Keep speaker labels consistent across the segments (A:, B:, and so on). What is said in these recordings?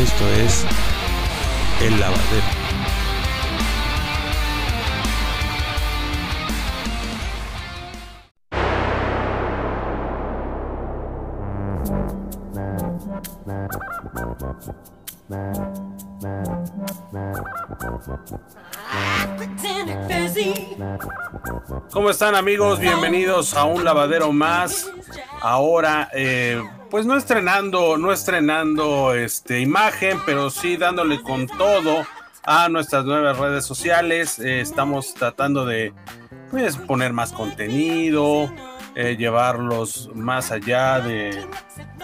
A: Esto es El Lavadero.
B: ¿Cómo están amigos? Bienvenidos a un lavadero más. Ahora, eh, pues no estrenando, no estrenando este imagen, pero sí dándole con todo a nuestras nuevas redes sociales. Eh, estamos tratando de pues, poner más contenido, eh, llevarlos más allá de,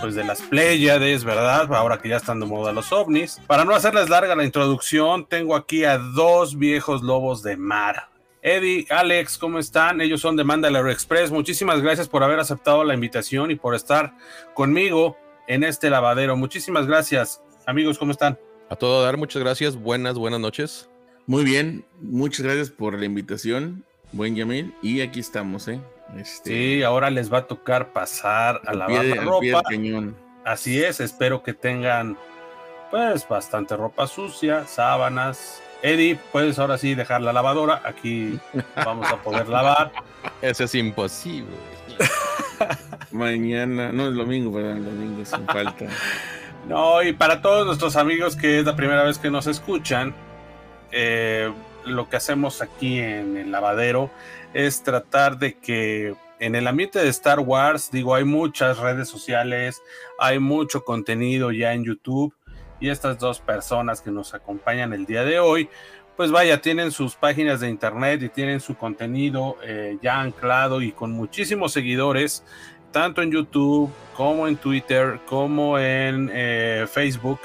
B: pues, de las Pléyades, ¿verdad? Ahora que ya están de moda los ovnis. Para no hacerles larga la introducción, tengo aquí a dos viejos lobos de mar. Eddie, Alex, ¿cómo están? Ellos son de Mandalore Express. Muchísimas gracias por haber aceptado la invitación y por estar conmigo en este lavadero. Muchísimas gracias. Amigos, ¿cómo están?
A: A todo dar, muchas gracias. Buenas, buenas noches.
C: Muy bien, muchas gracias por la invitación, buen Yamil. Y aquí estamos, ¿eh?
B: Este, sí, ahora les va a tocar pasar a lavar la ropa. Así es, espero que tengan pues bastante ropa sucia, sábanas, Eddie, puedes ahora sí dejar la lavadora. Aquí vamos a poder lavar.
A: Eso es imposible.
C: Mañana, no es domingo, perdón, el domingo sin falta.
B: No, y para todos nuestros amigos que es la primera vez que nos escuchan, eh, lo que hacemos aquí en el lavadero es tratar de que en el ambiente de Star Wars, digo, hay muchas redes sociales, hay mucho contenido ya en YouTube y estas dos personas que nos acompañan el día de hoy, pues vaya, tienen sus páginas de internet y tienen su contenido eh, ya anclado y con muchísimos seguidores, tanto en YouTube como en Twitter, como en eh, Facebook.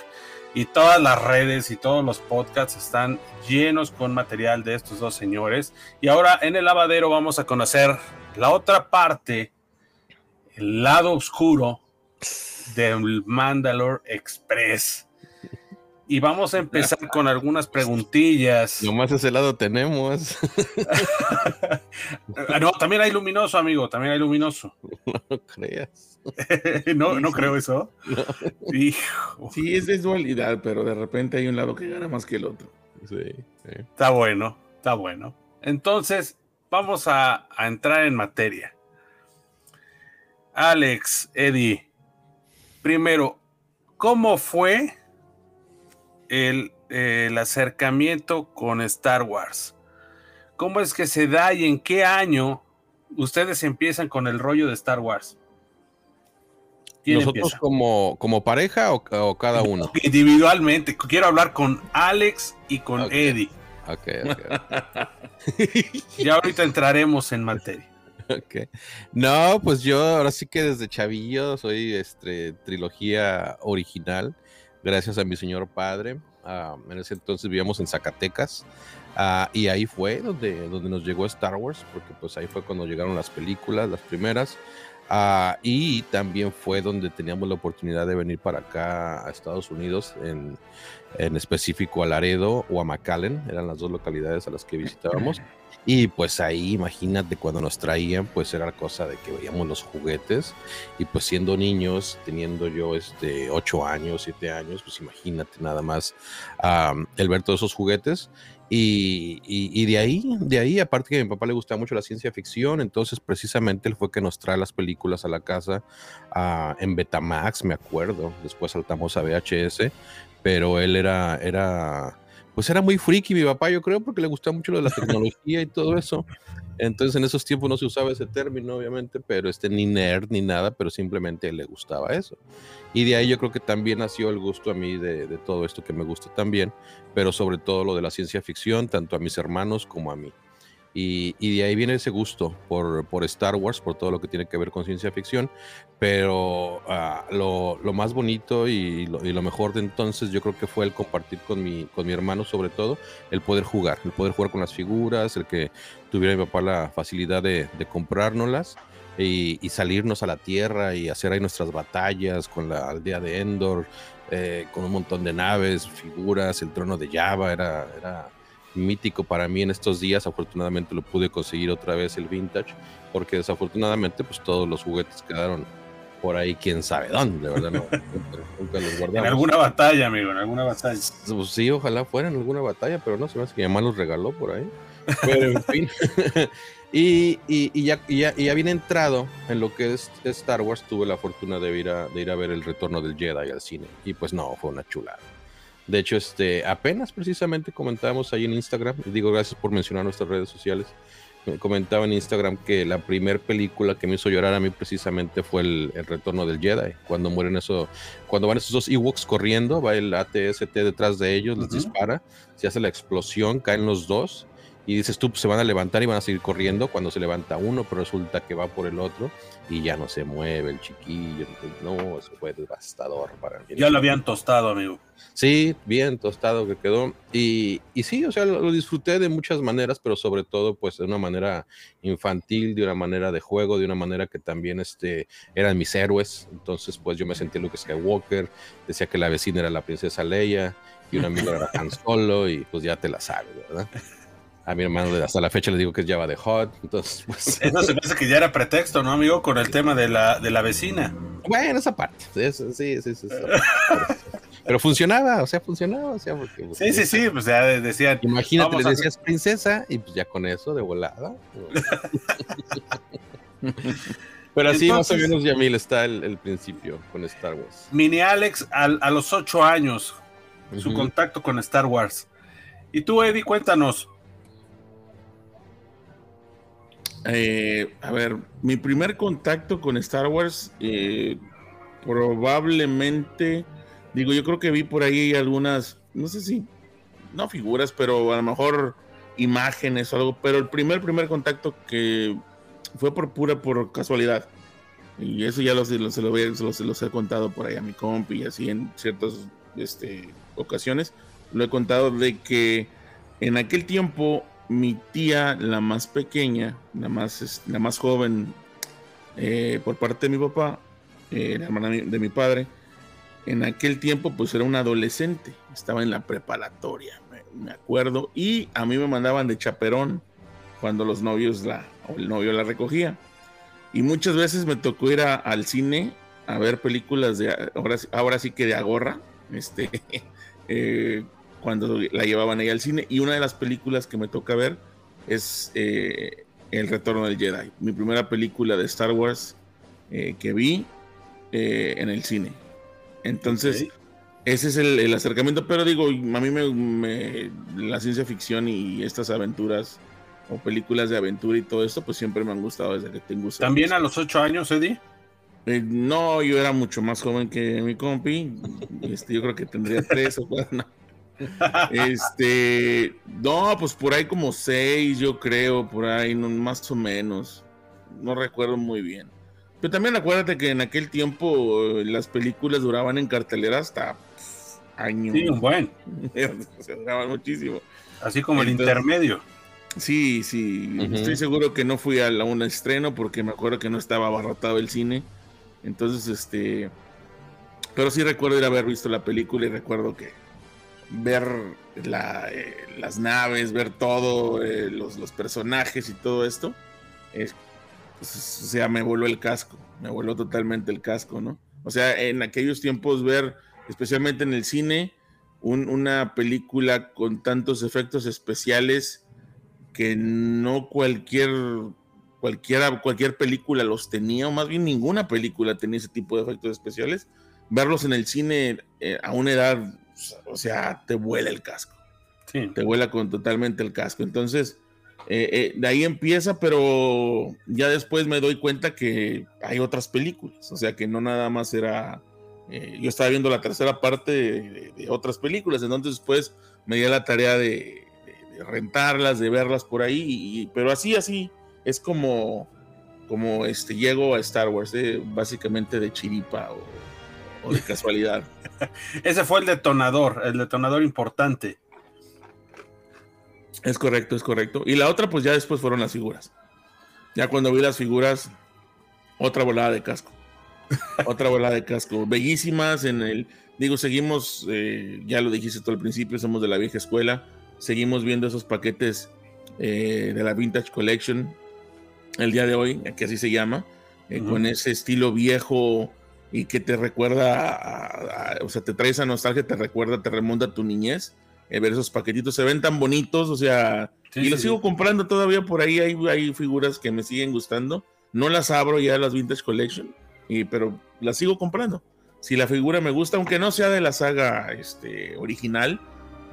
B: Y todas las redes y todos los podcasts están llenos con material de estos dos señores. Y ahora en el lavadero vamos a conocer la otra parte, el lado oscuro del Mandalore Express y vamos a empezar con algunas preguntillas.
A: Nomás ese lado tenemos.
B: no, también hay luminoso, amigo, también hay luminoso.
A: No creas.
B: no, no creo eso.
C: Sí, es, dualidad, pero de repente hay un lado que gana más que el otro.
B: Sí, Está bueno, está bueno. Entonces, vamos a, a entrar en materia. Alex, Eddie, primero, ¿cómo fue el, acercamiento con Star Wars. ¿Cómo es que se da y en qué año ustedes empiezan con el rollo de Star Wars?
A: ¿Nosotros como, como pareja o, cada uno?
B: Individualmente. Quiero hablar con Alex y con Eddie.
A: Ok,
B: ya ahorita entraremos en materia.
A: Okay. No, pues yo ahora sí que desde chavillo soy este, trilogía original gracias a mi señor padre. Ah, en ese entonces vivíamos en Zacatecas ah, y ahí fue donde, donde nos llegó Star Wars, porque pues ahí fue cuando llegaron las películas, las primeras. Ah, y también fue donde teníamos la oportunidad de venir para acá a Estados Unidos, en, en específico a Laredo o a McAllen, eran las dos localidades a las que visitábamos. Y pues ahí, imagínate, cuando nos traían, pues era cosa de que veíamos los juguetes. Y pues siendo niños, teniendo yo este 8 años, 7 años, pues imagínate nada más el ver todos esos juguetes. Y, y, de ahí, de ahí, aparte que a mi papá le gustaba mucho la ciencia ficción, entonces precisamente él fue que nos trae las películas a la casa en Betamax, me acuerdo. Después saltamos a VHS, pero él era, era pues era muy friki mi papá, yo creo, porque le gustaba mucho lo de la tecnología y todo eso. Entonces en esos tiempos no se usaba ese término, obviamente, pero este ni nerd ni nada, pero simplemente le gustaba eso. Y de ahí yo creo que también nació el gusto a mí de, todo esto que me gusta también, pero sobre todo lo de la ciencia ficción, tanto a mis hermanos como a mí. Y, de ahí viene ese gusto por, por, Star Wars, por todo lo que tiene que ver con ciencia ficción. Pero ah, lo, más bonito y lo, y mejor de entonces yo creo que fue el compartir con mi, con mi hermano sobre todo, el poder jugar, el poder jugar con las figuras, el que tuviera mi papá la facilidad de, de comprárnoslas. Y, y, salirnos a la tierra y hacer ahí nuestras batallas con la aldea de Endor, eh, con un montón de naves, figuras, el trono de Java, era, era mítico para mí en estos días. Afortunadamente lo pude conseguir otra vez el vintage, porque desafortunadamente pues todos los juguetes quedaron por ahí quién sabe dónde, ¿verdad? No,
B: nunca los guardamos. En alguna batalla, amigo, en alguna batalla.
A: Pues sí, ojalá fuera en alguna batalla, pero no, se me hace que mi mamá los regaló por ahí. Pero en fin. y, y, ya, ya, ya, bien entrado en lo que es Star Wars, tuve la fortuna de ir, a, de ir a ver el retorno del Jedi al cine. Y pues no, fue una chulada. De hecho, este, apenas precisamente comentábamos ahí en Instagram, digo gracias por mencionar nuestras redes sociales, comentaba en Instagram que la primera película que me hizo llorar a mí precisamente fue el, retorno del Jedi. Cuando mueren eso, cuando van esos dos Ewoks corriendo, va el ATST detrás de ellos, les dispara, se hace la explosión, caen los dos y dices tú, pues, se van a levantar y van a seguir corriendo cuando se levanta uno, pero resulta que va por el otro y ya no se mueve el chiquillo. No, eso fue devastador para mí.
B: Ya lo habían tostado, amigo.
A: Sí, bien tostado que quedó. Y, y sí, o sea, lo, disfruté de muchas maneras, pero sobre todo, pues de una manera infantil, de una manera de juego, de una manera que también este, eran mis héroes. Entonces, pues yo me sentí Luke Skywalker, decía que la vecina era la princesa Leia y un amigo era Han Solo, y pues ya te la sabes, ¿verdad? A mi hermano hasta la fecha le digo que es Java de Hot, entonces pues...
B: Eso se parece que ya era pretexto, ¿no, amigo? Con el tema de la, de la vecina.
A: Bueno, esa parte, sí, sí, sí, sí. Pero, funcionaba, o sea, funcionaba, o sea, porque...
B: Pues, sí, sí, sí, pues ya decían...
A: Imagínate, le decías princesa y pues ya con eso, de volada. Pero así más o menos Yamil está el, principio con Star Wars.
B: Mini Alex a, a los ocho años, su contacto con Star Wars. Y tú, Eddie, cuéntanos,
C: eh, a ver, mi primer contacto con Star Wars, eh, probablemente, digo, yo creo que vi por ahí algunas, no sé si, no figuras, pero a lo mejor imágenes o algo, pero el primer, primer contacto que fue por pura, por casualidad. Y eso ya lo, se, lo, se, los he contado por ahí a mi compi y así en ciertas este, ocasiones. Lo he contado de que en aquel tiempo mi tía, la más pequeña, la más, la más joven eh, por parte de mi papá, eh, la hermana de mi padre, en aquel tiempo pues era una adolescente, estaba en la preparatoria, me, acuerdo, y a mí me mandaban de chaperón cuando los novios la, o el novio la recogía. Y muchas veces me tocó ir al cine a ver películas de, ahora, ahora sí que de agorra, este, eh, cuando la llevaban ahí al cine. Y una de las películas que me toca ver es eh, El Retorno del Jedi, mi primera película de Star Wars eh, que vi eh, en el cine. Entonces, ese es el, acercamiento, pero digo, a mí me, la ciencia ficción y estas aventuras o películas de aventura y todo esto, pues siempre me han gustado desde que tengo...
B: ¿También a los ocho años, Eddie?
C: no, yo era mucho más joven que mi compi. Este, yo creo que tendría tres o cuatro este, no, pues por ahí como seis, yo creo, por ahí, más o menos. No recuerdo muy bien. Pero también acuérdate que en aquel tiempo eh, las películas duraban en cartelera hasta años.
B: Sí, bueno.
C: Se duraban muchísimo.
B: Así como el intermedio.
C: Sí, sí. Estoy seguro que no fui a la un estreno porque me acuerdo que no estaba abarrotado el cine. Entonces, este. Pero sí recuerdo ir a haber visto la película y recuerdo que ver eh, las naves, ver todo, eh, los, personajes y todo esto, pues, o sea, me voló el casco, me voló totalmente el casco, ¿no? O sea, en aquellos tiempos ver, especialmente en el cine, una película con tantos efectos especiales que no cualquier, cualquiera, cualquier película los tenía, o más bien ninguna película tenía ese tipo de efectos especiales. Verlos en el cine eh, a una edad o sea, te vuela el casco. Te vuela con totalmente el casco. Entonces, eh, eh, de ahí empieza, pero ya después me doy cuenta que hay otras películas. O sea, que no nada más era. Eh, yo estaba viendo la tercera parte de, otras películas. Entonces, después me di la tarea de, rentarlas, de verlas por ahí. pero así, así. Es como. Como este, llego a Star Wars, básicamente de chiripa o o de casualidad.
B: Ese fue el detonador, el detonador importante.
C: Es correcto, es correcto. Y la otra, pues ya después fueron las figuras. Ya cuando vi las figuras, otra volada de casco. otra volada de casco. Bellísimas en el. Digo, seguimos, eh, ya lo dijiste tú al principio, somos de la vieja escuela. Seguimos viendo esos paquetes eh, de la Vintage Collection el día de hoy, que así se llama eh, con ese estilo viejo y que te recuerda, o sea, te trae esa nostalgia, te recuerda, te remonta a tu niñez. Eh, ver esos paquetitos, se ven tan bonitos, o sea, y los sigo comprando todavía por ahí, hay, hay figuras que me siguen gustando. No las abro ya las Vintage Collection, y, pero las sigo comprando. Si la figura me gusta, aunque no sea de la saga este, original,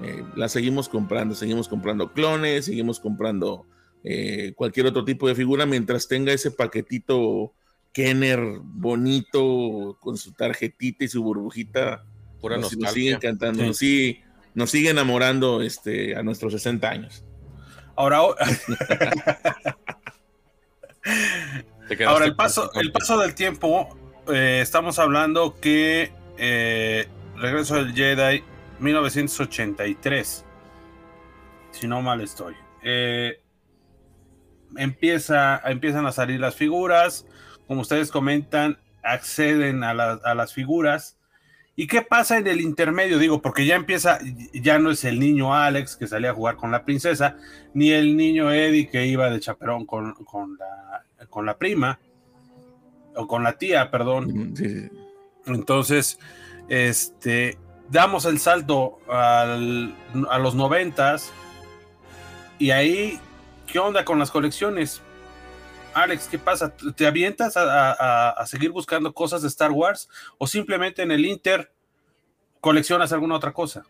C: eh, la seguimos comprando, seguimos comprando clones, seguimos comprando eh, cualquier otro tipo de figura mientras tenga ese paquetito Kenner bonito con su tarjetita y su burbujita. Pura nos, nos sigue encantando, Nos, sigue, nos sigue enamorando este, a nuestros 60 años.
B: Ahora, Ahora el paso, el paso del tiempo, eh, estamos hablando que eh, Regreso del Jedi 1983, si no mal estoy. Eh, empieza, empiezan a salir las figuras, como ustedes comentan, acceden a, las figuras. ¿Y qué pasa en el intermedio? Digo, porque ya empieza, ya no es el niño Alex que salía a jugar con la princesa, ni el niño Eddie que iba de chaperón con, la, con la prima, o con la tía, perdón. Entonces, este, damos el salto a los noventas, y ahí, ¿qué onda con las colecciones? Alex, ¿qué pasa? ¿Te avientas a, seguir buscando cosas de Star Wars o simplemente en el Inter coleccionas alguna otra cosa?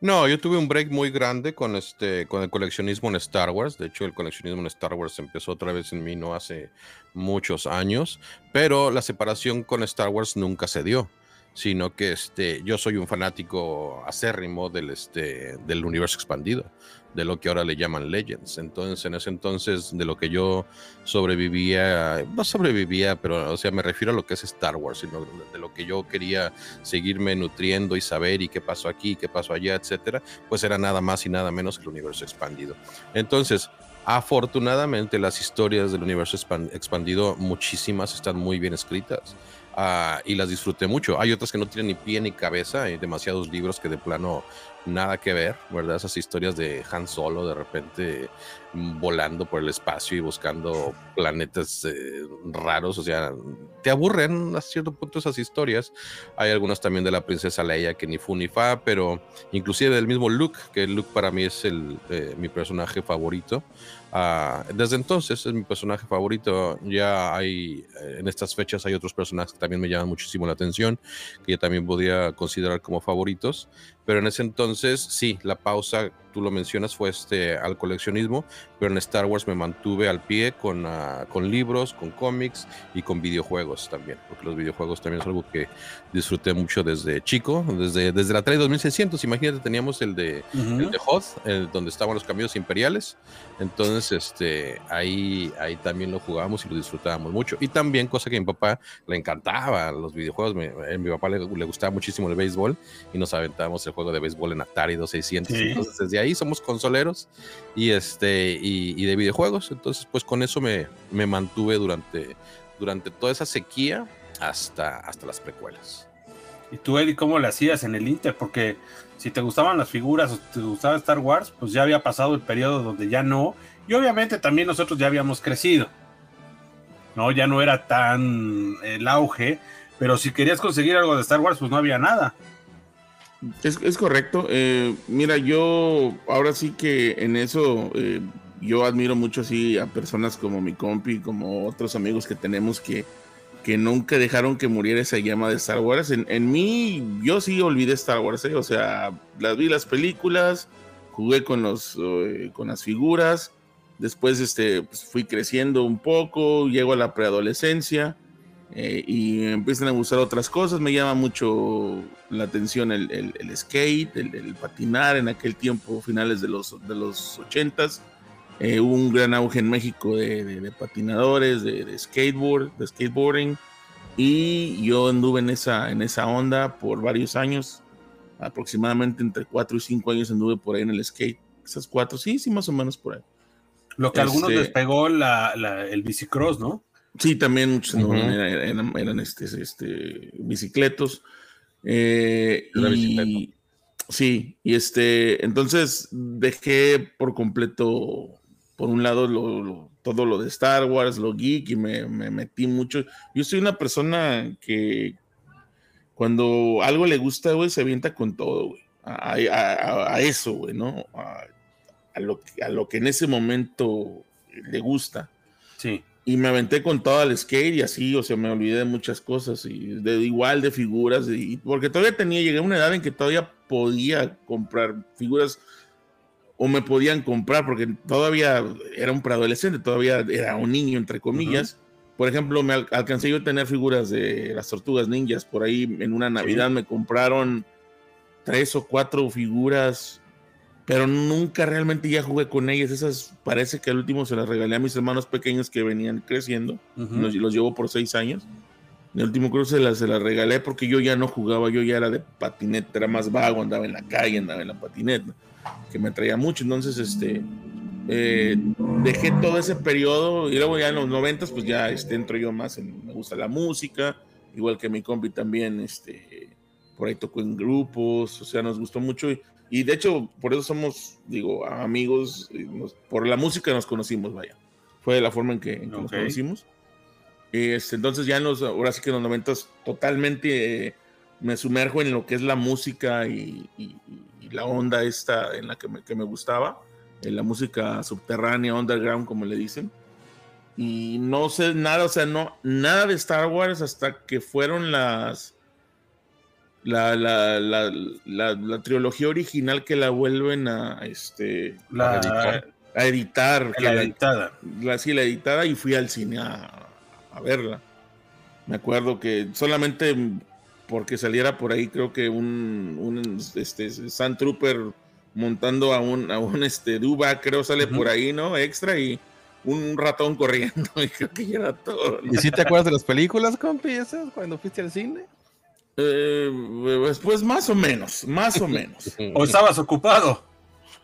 A: No, yo tuve un break muy grande con este, con el coleccionismo en Star Wars. De hecho, el coleccionismo en Star Wars empezó otra vez en mí no hace muchos años, pero la separación con Star Wars nunca se dio sino que este, yo soy un fanático acérrimo este, del universo expandido, de lo que ahora le llaman Legends. Entonces, en ese entonces, de lo que yo sobrevivía, no sobrevivía, pero, o sea, me refiero a lo que es Star Wars, sino de lo que yo quería seguirme nutriendo y saber y qué pasó aquí, qué pasó allá, etcétera, pues era nada más y nada menos que el universo expandido. Entonces, afortunadamente, las historias del universo expandido, muchísimas están muy bien escritas Ah, y las disfruté mucho. Hay otras que no tienen ni pie ni cabeza, hay demasiados libros que de plano nada que ver, ¿verdad? Esas historias de Han Solo de repente mm, volando por el espacio y buscando planetas eh, raros, o sea, te aburren a cierto punto esas historias. Hay algunas también de la princesa Leia que ni fu ni fa, pero inclusive del mismo Luke, que Luke para mí es el, eh, mi personaje favorito. Ah, desde entonces es mi personaje favorito. Ya hay, eh, en estas fechas hay otros personajes que también me llaman muchísimo la atención, que yo también podría considerar como favoritos. Pero en ese entonces, sí, la pausa, tú lo mencionas, fue este, al coleccionismo, pero en Star Wars me mantuve al pie con, ah, con libros, con cómics y con videojuegos también, porque los videojuegos también es algo que disfruté mucho desde chico, desde, desde la 3 2600, imagínate, teníamos el de, el de Hoth, donde estaban los caminos imperiales, entonces este, ahí, ahí también lo jugábamos y lo disfrutábamos mucho. Y también, cosa que a mi papá le encantaba, los videojuegos, a mi papá le, le, gustaba muchísimo el béisbol y nos aventábamos el juego de béisbol en Atari 2600. Entonces, desde ahí somos consoleros y, este, y, de videojuegos. Entonces, pues con eso me, me mantuve durante, durante toda esa sequía hasta, hasta las precuelas.
B: ¿Y tú, Eli, cómo le hacías en el Inter? Porque si te gustaban las figuras o te gustaba Star Wars, pues ya había pasado el periodo donde ya no. Y obviamente también nosotros ya habíamos crecido. ¿No? Ya no era tan el auge. Pero si querías conseguir algo de Star Wars, pues no había nada.
C: Es, correcto. Eh, mira, yo ahora sí que en eso eh, yo admiro mucho así a personas como mi compi, como otros amigos que tenemos que, que nunca dejaron que muriera esa llama de Star Wars. En, mí, yo sí olvidé Star Wars, ¿eh? o sea, las vi las películas, jugué con, los, con las figuras, después este, pues, fui creciendo un poco, llego a la preadolescencia eh, y empiezan a gustar otras cosas. Me llama mucho la atención el, el, skate, el, patinar en aquel tiempo, finales de los, de los 80s. Eh, hubo un gran auge en México de, de, patinadores, de, skateboard, de skateboarding. Y yo anduve en esa, en esa onda por varios años, aproximadamente entre 4 y 5 años anduve por ahí en el skate. Esas cuatro, sí, sí, más o menos por ahí.
B: Lo que a algunos les este pegó la, la, el bicicross, ¿no?
C: Sí, también muchos eran, este, este, bicicletos. Eh, y, sí, y este, entonces dejé por completo, por un lado, lo, todo lo de Star Wars, lo geek y me, metí mucho. Yo soy una persona que cuando algo le gusta, güey, se avienta con todo, güey. A, eso, güey, ¿no? A, lo, a lo que en ese momento le gusta.
B: Sí.
C: Y me aventé con todo el skate y así, o sea, me olvidé de muchas cosas y de igual de figuras, y, porque todavía tenía, llegué a una edad en que todavía podía comprar figuras o me podían comprar porque todavía era un preadolescente, todavía era un niño, entre comillas. Por ejemplo, me alcancé yo a tener figuras de las tortugas ninjas. Por ahí en una Navidad me compraron tres o cuatro figuras, pero nunca realmente ya jugué con ellas. Esas parece que al último se las regalé a mis hermanos pequeños que venían creciendo. los, llevo por seis años. El último cruce se las, se las regalé porque yo ya no jugaba, yo ya era de patineta, era más vago, andaba en la calle, andaba en la patineta que me traía mucho. Entonces, este, eh, dejé todo ese periodo y luego ya en los noventas, pues ya este, entro yo más en, me gusta la música, igual que mi compi también, este, por ahí tocó en grupos, o sea, nos gustó mucho y, de hecho, por eso somos, digo, amigos, por la música nos conocimos, vaya. Fue la forma en que, nos conocimos. Este, entonces ya en los, ahora sí que en los noventas totalmente eh, me sumerjo en lo que es la música y, la onda esta en la que me, que me gustaba, en la música subterránea, underground, como le dicen. Y no sé nada, o sea, no, nada de Star Wars hasta que fueron las. La, la, la, la, trilogía original que la vuelven a este
B: la,
C: a editar,
B: la, editada
C: la, sí la editada y fui al cine a, a verla me acuerdo que solamente porque saliera por ahí, creo que un, un este, Sand Trooper montando a un, a un este, Duba, creo sale por ahí, ¿no? Extra y un ratón corriendo, y creo que ya era todo.
A: ¿Y si te acuerdas de las películas, compi, esas, cuando fuiste al cine?
C: Eh, pues, más o menos, más o menos.
B: ¿O estabas ocupado?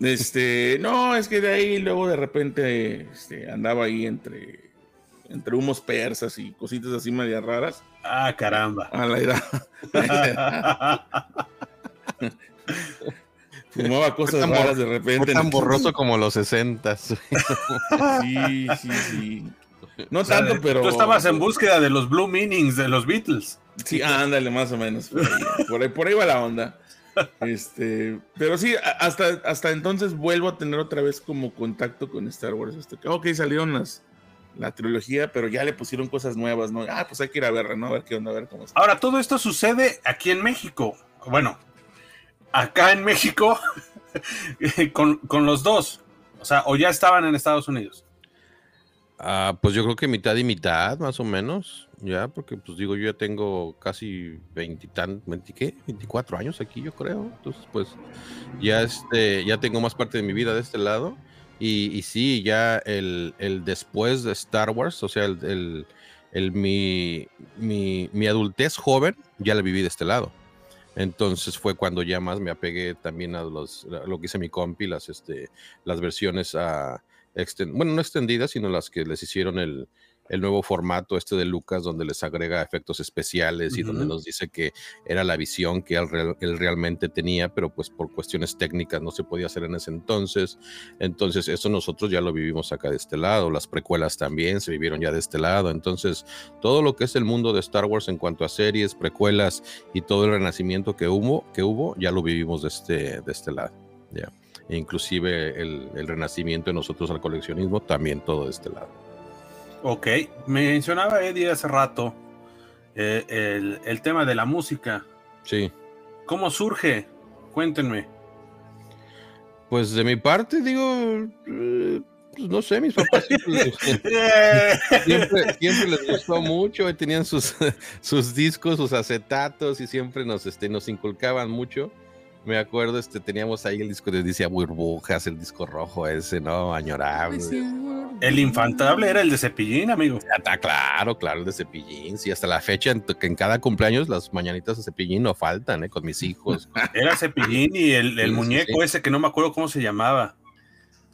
C: Este, no, es que de ahí luego de repente este, andaba ahí entre entre humos persas y cositas así medio raras.
B: Ah, caramba.
C: A la edad. Fumaba cosas raras de repente.
A: tan borroso como los 60. sí,
C: sí, sí. No tanto, pero.
B: Tú estabas en búsqueda de los Blue Meanings de los Beatles.
C: Sí, ándale, más o menos. Por ahí, por ahí, va la onda. Este, pero sí, hasta, hasta entonces vuelvo a tener otra vez como contacto con Star Wars. Este, ok, salieron las, la trilogía, pero ya le pusieron cosas nuevas, ¿no? Ah, pues hay que ir a verla, ¿no? A ver qué onda, a ver cómo está.
B: Ahora, todo esto sucede aquí en México. Bueno, acá en México, con, los dos. O sea, o ya estaban en Estados Unidos.
A: Ah, pues yo creo que mitad y mitad, más o menos, ya, porque pues digo, yo ya tengo casi 20, ¿qué? 24 años aquí, yo creo. Entonces, pues ya este, ya tengo más parte de mi vida de este lado. Y, sí, ya el, después de Star Wars, o sea, el, mi, mi, adultez joven, ya la viví de este lado. Entonces fue cuando ya más me apegué también a, los, lo que hice mi compi, las, este, las versiones a, bueno, no extendidas, sino las que les hicieron el, el nuevo formato este de Lucas donde les agrega efectos especiales y donde nos dice que era la visión que él, realmente tenía, pero pues por cuestiones técnicas no se podía hacer en ese entonces. Entonces eso nosotros ya lo vivimos acá de este lado, las precuelas también se vivieron ya de este lado. Entonces todo lo que es el mundo de Star Wars en cuanto a series, precuelas y todo el renacimiento que hubo, que hubo ya lo vivimos de este, de este lado. Ya. E inclusive el, el renacimiento de nosotros al coleccionismo también todo de este lado.
B: Ok, mencionaba Eddie hace rato eh, el, tema de la música.
A: Sí.
B: ¿Cómo surge? Cuéntenme.
A: Pues de mi parte, digo, eh, pues no sé, mis papás siempre, les gustó mucho, tenían sus, sus discos, sus acetatos y siempre nos, este, nos inculcaban mucho. Me acuerdo, este, teníamos ahí el disco de Dice Burbujas, el disco rojo ese, ¿no? Añorable.
B: el infantable era el de Cepillín, amigo.
A: Ya está claro, claro, el de Cepillín. Sí, hasta la fecha, en, que en cada cumpleaños las mañanitas de Cepillín no faltan, ¿eh? Con mis hijos.
B: Era Cepillín y el, muñeco ese que no me acuerdo cómo se llamaba.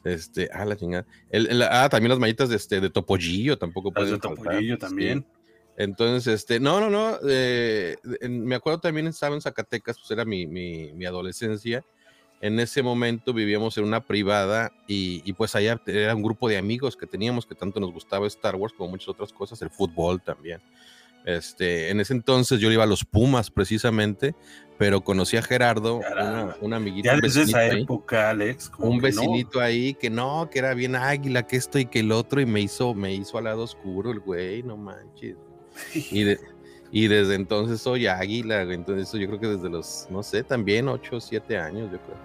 A: Este, ah, la chingada. ah, también las mañanitas de, este, de Topollillo tampoco pueden
B: de Topollillo también.
A: Entonces, este, no, no, no, eh, me acuerdo también estaba en Zacatecas, pues era mi, mi, mi adolescencia, en ese momento vivíamos en una privada y, y, pues allá era un grupo de amigos que teníamos que tanto nos gustaba Star Wars como muchas otras cosas, el fútbol también. Este, en ese entonces yo iba a los Pumas precisamente, pero conocí a Gerardo, una, una, amiguita.
B: Ya desde esa época, Alex.
A: Un vecinito ahí que no, que era bien águila, que esto y que el otro, y me hizo, me hizo al lado oscuro el güey, no manches. Y, de, y desde entonces soy águila, entonces yo creo que desde los, no sé, también 8 o 7 años, yo creo.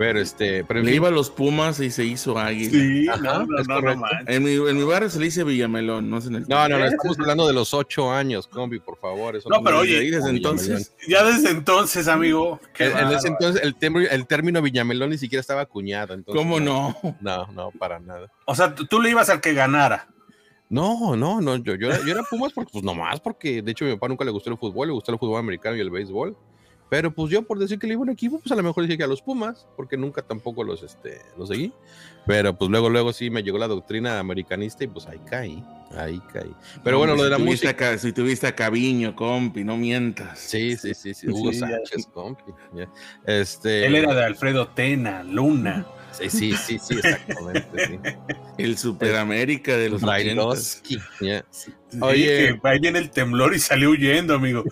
A: Pero este, pero
C: le iba a los Pumas y se hizo águila.
B: Sí, no, no, no,
C: en, mi, en mi barrio se le dice Villamelón, no sé en el
A: No, no, no, estamos hablando de los ocho años, combi, por favor. Eso
B: no, pero oye, desde entonces, ya desde entonces, amigo.
A: En, en, ese entonces el, el, término Villamelón ni siquiera estaba acuñado. Entonces,
C: ¿Cómo no?
A: No, no, para nada.
B: O sea, tú le ibas al que ganara.
A: No, no, no, yo, yo, era, yo era Pumas porque, pues nomás, porque de hecho a mi papá nunca le gustó el fútbol, le gustó el fútbol americano y el béisbol. Pero pues yo por decir que le iba a un equipo, pues a lo mejor dije que a los Pumas, porque nunca tampoco los, este, los seguí. Pero pues luego, luego sí me llegó la doctrina americanista y pues ahí caí, ahí caí. Pero bueno, lo de la música...
C: A, si tuviste a Caviño, compi, no mientas.
A: Sí, sí, sí, sí, Hugo sí, Sánchez, ya. compi. Este...
B: Él era de Alfredo Tena, Luna.
A: Sí, sí, sí, sí, exactamente. Sí.
C: El Superamérica de los
A: Bailovsky. Yeah.
B: Oye, ahí viene el temblor y salió huyendo, amigo.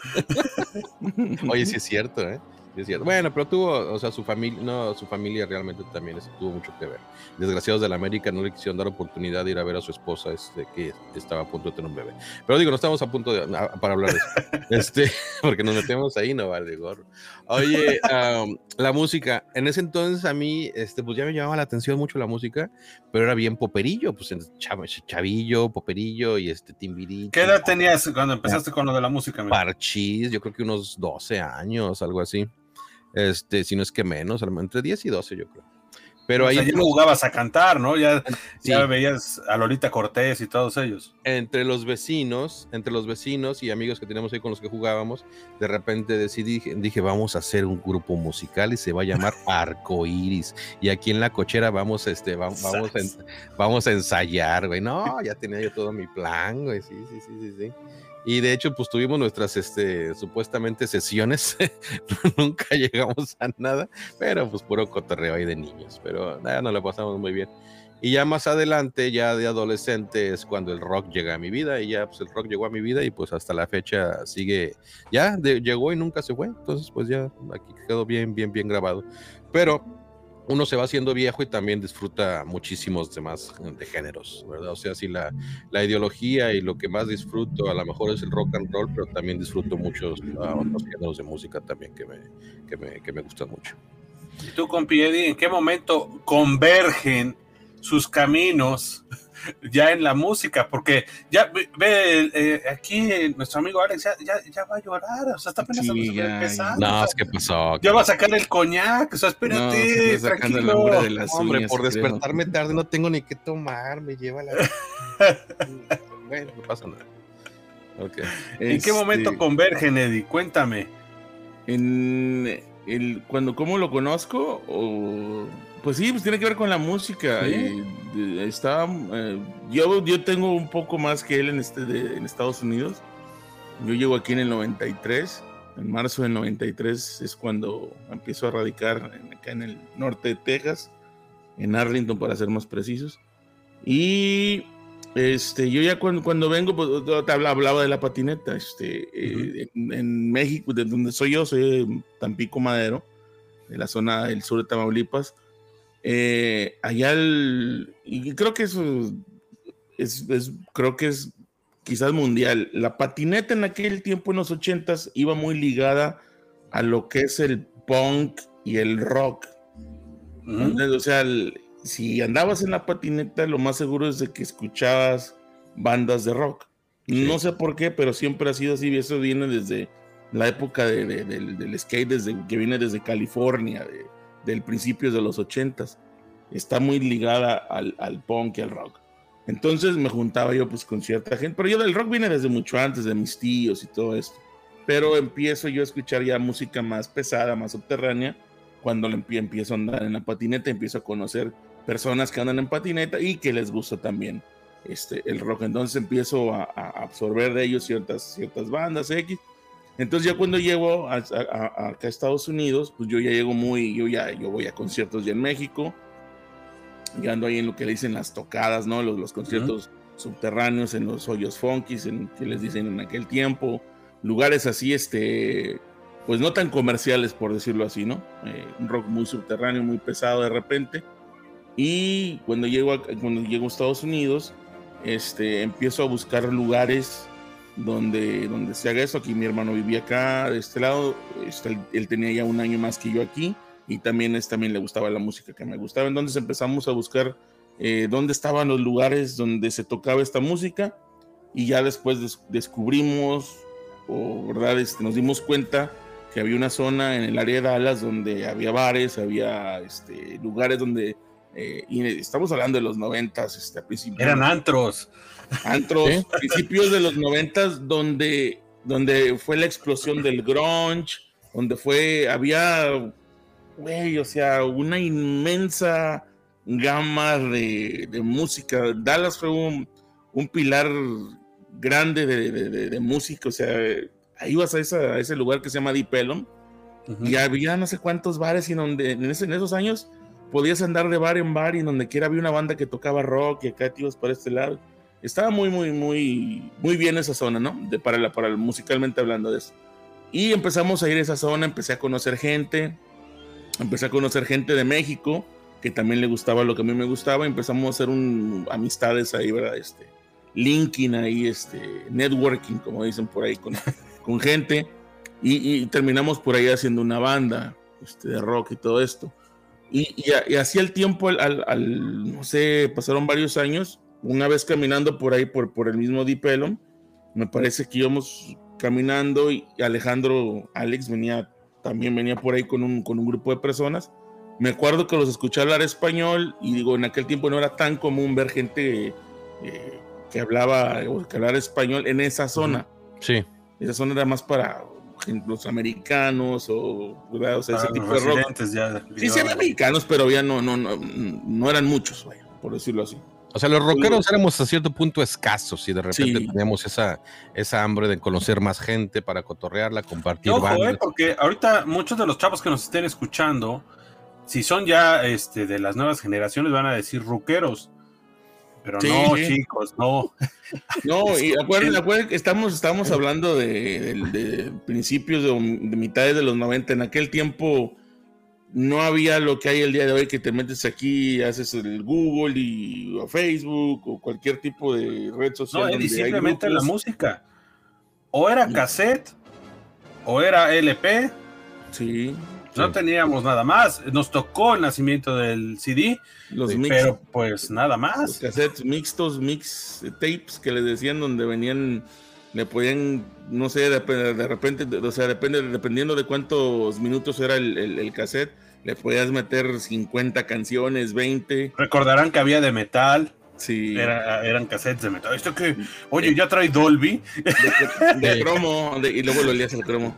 A: Oye, sí es cierto, ¿eh? Sí es cierto. Bueno, pero tuvo, o sea, su familia, no, su familia realmente también tuvo mucho que ver. Desgraciados de la América no le quisieron dar oportunidad de ir a ver a su esposa, este, que estaba a punto de tener un bebé. Pero digo, no estamos a punto de, a, para hablar de eso. este, porque nos metemos ahí, no vale gorro. Oye, um, la música, en ese entonces a mí, este, pues ya me llamaba la atención mucho la música, pero era bien poperillo, pues chav chavillo, poperillo y este timbirito.
B: ¿Qué edad tenías cuando empezaste con lo de la música? Amigo?
A: Parchís, yo creo que unos 12 años, algo así. Este, si no es que menos, entre 10 y 12, yo creo. Pero
B: o
A: ahí
B: sea, ya no jugabas a cantar, ¿no? Ya, sí. ya veías a Lolita Cortés y todos ellos.
A: Entre los vecinos, entre los vecinos y amigos que teníamos ahí con los que jugábamos, de repente decidí, dije, vamos a hacer un grupo musical y se va a llamar Arcoiris. Y aquí en la cochera vamos, este, vamos, vamos, a, vamos a ensayar, güey. No, ya tenía yo todo mi plan, güey. Sí, sí, sí, sí, sí. Y de hecho, pues tuvimos nuestras este, supuestamente sesiones. Nunca llegamos a nada, pero pues puro cotorreo ahí de niños. Pero nada, nos lo pasamos muy bien. Y ya más adelante, ya de adolescente, es cuando el rock llega a mi vida. Y ya pues el rock llegó a mi vida y pues hasta la fecha sigue, ya de, llegó y nunca se fue. Entonces pues ya aquí quedó bien, bien, bien grabado. Pero uno se va haciendo viejo y también disfruta muchísimos demás de géneros, ¿verdad? O sea, si la, la, ideología y lo que más disfruto a lo mejor es el rock and roll, pero también disfruto muchos uh, otros géneros de música también que me, que me, que me gustan mucho.
B: ¿Y tú, compi Eddie, en qué momento convergen sus caminos ya en la música, porque ya ve eh, aquí nuestro amigo Alex ya, ya, ya, va a llorar, o sea, está apenas
C: sí, ya,
B: empezando.
A: No, es que pasó.
B: Ya va a sacar el coñac, o sea, espérate, no, tranquilo.
A: De las Hombre, uñas, por creo. despertarme tarde no tengo ni qué tomar, me lleva la. bueno, no pasa nada. Okay.
B: ¿En este... qué momento convergen, Eddie? Cuéntame.
C: En el, cuando, ¿cómo lo conozco? O pues sí, pues tiene que ver con la música. ¿Sí? Y, está, eh, yo, yo tengo un poco más que él en, este, de, en Estados Unidos. Yo llego aquí en el 93. En marzo del 93 es cuando empiezo a radicar en, acá en el norte de Texas, en Arlington para ser más precisos. Y este, yo ya cuando, cuando vengo, pues te hablaba, hablaba, de la patineta. Este, uh -huh. eh, en, en, México, de donde soy yo, soy de Tampico Madero, de la zona del sur de Tamaulipas. Eh, allá el, y creo que eso es, es, creo que es quizás mundial. La patineta en aquel tiempo, en los ochentas, iba muy ligada a lo que es el punk y el rock. Uh -huh. Entonces, o sea, el, si andabas en la patineta, lo más seguro es de que escuchabas bandas de rock. Sí. No sé por qué, pero siempre ha sido así. Eso viene desde la época de, de, de, del skate, desde, que viene desde California, del principio de los ochentas. Está muy ligada al, al, punk y al rock. Entonces me juntaba yo pues con cierta gente, pero yo del rock viene desde mucho antes, de mis tíos y todo esto. Pero empiezo yo a escuchar ya música más pesada, más subterránea, cuando empiezo a andar en la patineta, empiezo a conocer personas que andan en patineta y que les gusta también este, el rock. Entonces empiezo a, a absorber de ellos ciertas, ciertas bandas X. Entonces ya cuando llego a, acá a Estados Unidos, pues yo ya llego muy, yo ya yo voy a conciertos ya en México, ya ando ahí en lo que le dicen las tocadas, ¿no? Los, los conciertos subterráneos, en los hoyos funkis, en que les dicen en aquel tiempo, lugares así, este, pues no tan comerciales, por decirlo así, ¿no? Eh, un rock muy subterráneo, muy pesado de repente. Y cuando llego a, cuando llego a Estados Unidos, este, empiezo a buscar lugares donde, donde se haga eso. Aquí mi hermano vivía acá, de este lado, este, él, tenía ya un año más que yo aquí y también, es, también le gustaba la música que me gustaba. Entonces empezamos a buscar eh, dónde estaban los lugares donde se tocaba esta música y ya después descubrimos, o verdad, este, nos dimos cuenta que había una zona en el área de Dallas donde había bares, había este, lugares donde, eh, y estamos hablando de los noventas, este,
B: Eran antros.
C: Antros, principios de los noventas, donde, donde fue la explosión del grunge, donde fue, había, güey, o sea, una inmensa gama de, música. Dallas fue un, pilar grande de, música, o sea, ahí vas a, a, ese lugar que se llama Deep Ellum, y había no sé cuántos bares y donde en, en, esos años podías andar de bar en bar y donde quiera había una banda que tocaba rock y acá te ibas para este lado estaba muy, muy, muy, muy bien esa zona, ¿no? De, para, la, para musicalmente hablando de eso. Y empezamos a ir a esa zona, empecé a conocer gente, empecé a conocer gente de México que también le gustaba lo que a mí me gustaba, empezamos a hacer un, amistades ahí, ¿verdad? Este, linking ahí, este, networking, como dicen por ahí, con, con gente, y, terminamos por ahí haciendo una banda este, de rock y todo esto. Y, y, así el tiempo, al, al, no sé, pasaron varios años, una vez caminando por ahí, por, por el mismo Deep me parece que íbamos caminando y Alejandro, Alex venía, también venía por ahí con un, con un grupo de personas. Me acuerdo que los escuché hablar español y digo, en aquel tiempo no era tan común ver gente eh, que hablaba o que hablara español en esa zona.
A: Sí.
C: Esa zona era más para los americanos o, o sea, ese tipo de rock. sí, sí, americanos, pero ya no, no, no, no eran muchos, por decirlo así.
A: O sea, los rockeros éramos a cierto punto escasos y de repente teníamos esa, esa hambre de conocer más gente para cotorrearla, compartir
B: Ojo, eh, porque ahorita muchos de los chavos que nos estén escuchando, si son ya este, de las nuevas generaciones, van a decir rockeros. Pero no, chicos, no.
C: No, y acuérdense, que estamos, estamos hablando de, principios de, de mitades de los 90. En aquel tiempo no había lo que hay el día de hoy que te metes aquí, haces el Google y o Facebook o cualquier tipo de red social.
B: No, y simplemente la música. O era cassette, o era LP.
C: Sí.
B: No teníamos nada más. Nos tocó el nacimiento del CD, los pero pues nada más. Los
C: cassettes mixtos, mix tapes que les decían donde venían, le podían, no sé, de, de repente, o sea, depende, dependiendo de cuántos minutos era el, el cassette le podías meter 50 canciones, 20.
B: Recordarán que había de metal.
C: Sí.
B: eran cassettes de metal. Esto que, oye, ya trae Dolby.
C: De, cromo, y luego lo olías el cromo.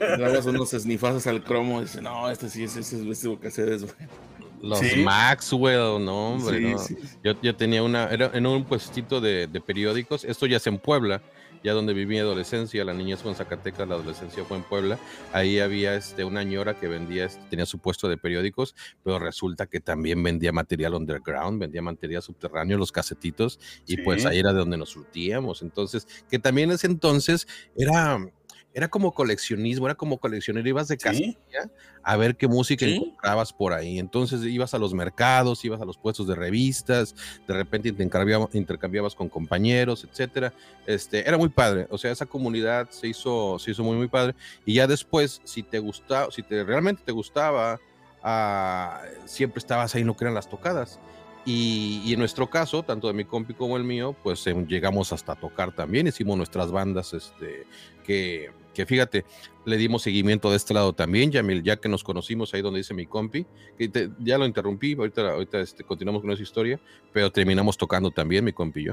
C: Dabas unos snifazos al cromo y dice, no, este sí, ese, ese, ese cassette es bueno.
A: Los Maxwell, no, hombre. no. Yo, yo, tenía una, era en un puestito de, de periódicos, esto ya es en Puebla, ya donde viví mi adolescencia, la niñez fue en Zacatecas, la adolescencia fue en Puebla, ahí había este, una ñora que vendía, este, tenía su puesto de periódicos, pero resulta que también vendía material underground, vendía material subterráneo, los casetitos, y pues ahí era de donde nos surtíamos, entonces, que también en ese entonces era era como coleccionismo, era como coleccionero, ibas de casa a ver qué música encontrabas por ahí. Entonces ibas a los mercados, ibas a los puestos de revistas, de repente intercambiabas, intercambiabas con compañeros, etcétera. Este, era muy padre, o sea, esa comunidad se hizo, se hizo muy, muy padre. Y ya después, si te gustaba, si te, realmente te gustaba, ah, siempre estabas ahí, no que eran las tocadas. Y, en nuestro caso, tanto de mi compi como el mío, pues em, llegamos hasta tocar también, hicimos nuestras bandas, este, que, que, fíjate, le dimos seguimiento de este lado también, Yamil, ya que nos conocimos ahí donde dice mi compi, que ya lo interrumpí, ahorita, ahorita este, continuamos con esa historia, pero terminamos tocando también mi compi y yo.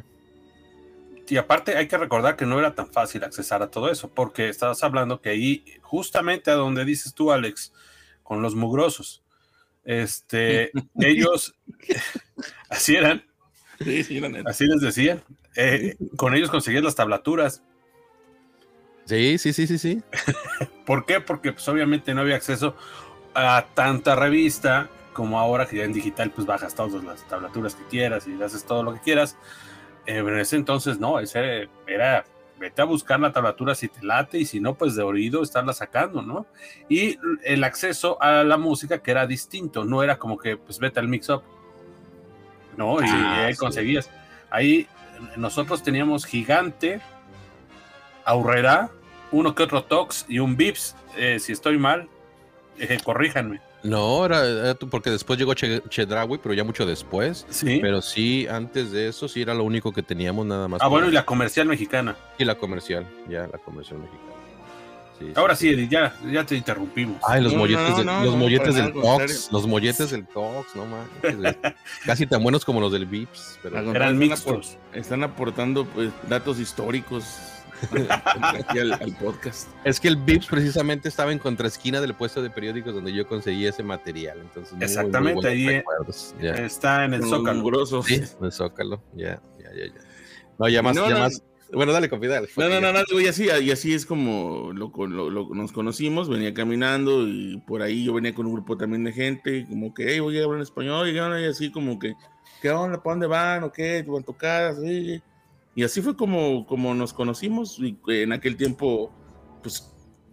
B: Y aparte hay que recordar que no era tan fácil accesar a todo eso, porque estabas hablando que ahí, justamente a donde dices tú, Alex, con los mugrosos, este, ellos, así eran. así les decían. Eh, con ellos conseguían las tablaturas.
A: Sí, sí, sí, sí, sí.
B: ¿Por qué? Porque pues obviamente no había acceso a tanta revista como ahora que ya en digital pues bajas todas las tablaturas que quieras y haces todo lo que quieras. Eh, en ese entonces no, ese era vete a buscar la tablatura si te late y si no, pues de oído estarla sacando, ¿no? Y el acceso a la música que era distinto, no era como que pues vete al mix-up, ¿no? Y
A: Ah,
B: ahí
A: sí.
B: conseguías. Ahí nosotros teníamos Gigante, Aurrera, uno que otro Tox y un Vips. Eh, si estoy mal, eh, corríjanme.
A: No, era, porque después llegó che, Chedraui, pero ya mucho después.
B: Sí.
A: Pero sí, antes de eso, sí era lo único que teníamos nada más.
B: ah, bueno, y la comercial mexicana.
A: Y la comercial, ya, la comercial mexicana. Sí,
B: Ahora sí, ya, ya te interrumpimos.
A: Ay, los
C: No,
A: molletes,
C: no,
A: del-
C: no,
A: los
C: no,
A: molletes del. Tox, los molletes del Tox, no mames. güey. Casi tan buenos como los del Vips. Pero...
B: Eran mixtos.
C: Están aportando pues, datos históricos aquí al, al podcast.
A: Es que el Vips precisamente estaba en contraesquina del puesto de periódicos donde yo conseguí ese material. Entonces, muy, muy
B: Exactamente,
A: buenos
B: ahí,
A: ya.
B: Está en el Zócalo.
A: Sí, en el Zócalo, ya, ya, ya. No, ya más,
C: No,
A: ya
C: no,
A: más. Bueno, dale, compi, dale.
C: No, no, no, no, y así, y así es como lo, lo- lo- nos conocimos, venía caminando y por ahí yo venía con un grupo también de gente, y como que, hey, voy a hablar en español, y, así como que, ¿qué onda? ¿Para dónde van? ¿O qué? ¿Van a tocar? Sí. Y así fue como, como nos conocimos, y en aquel tiempo, pues,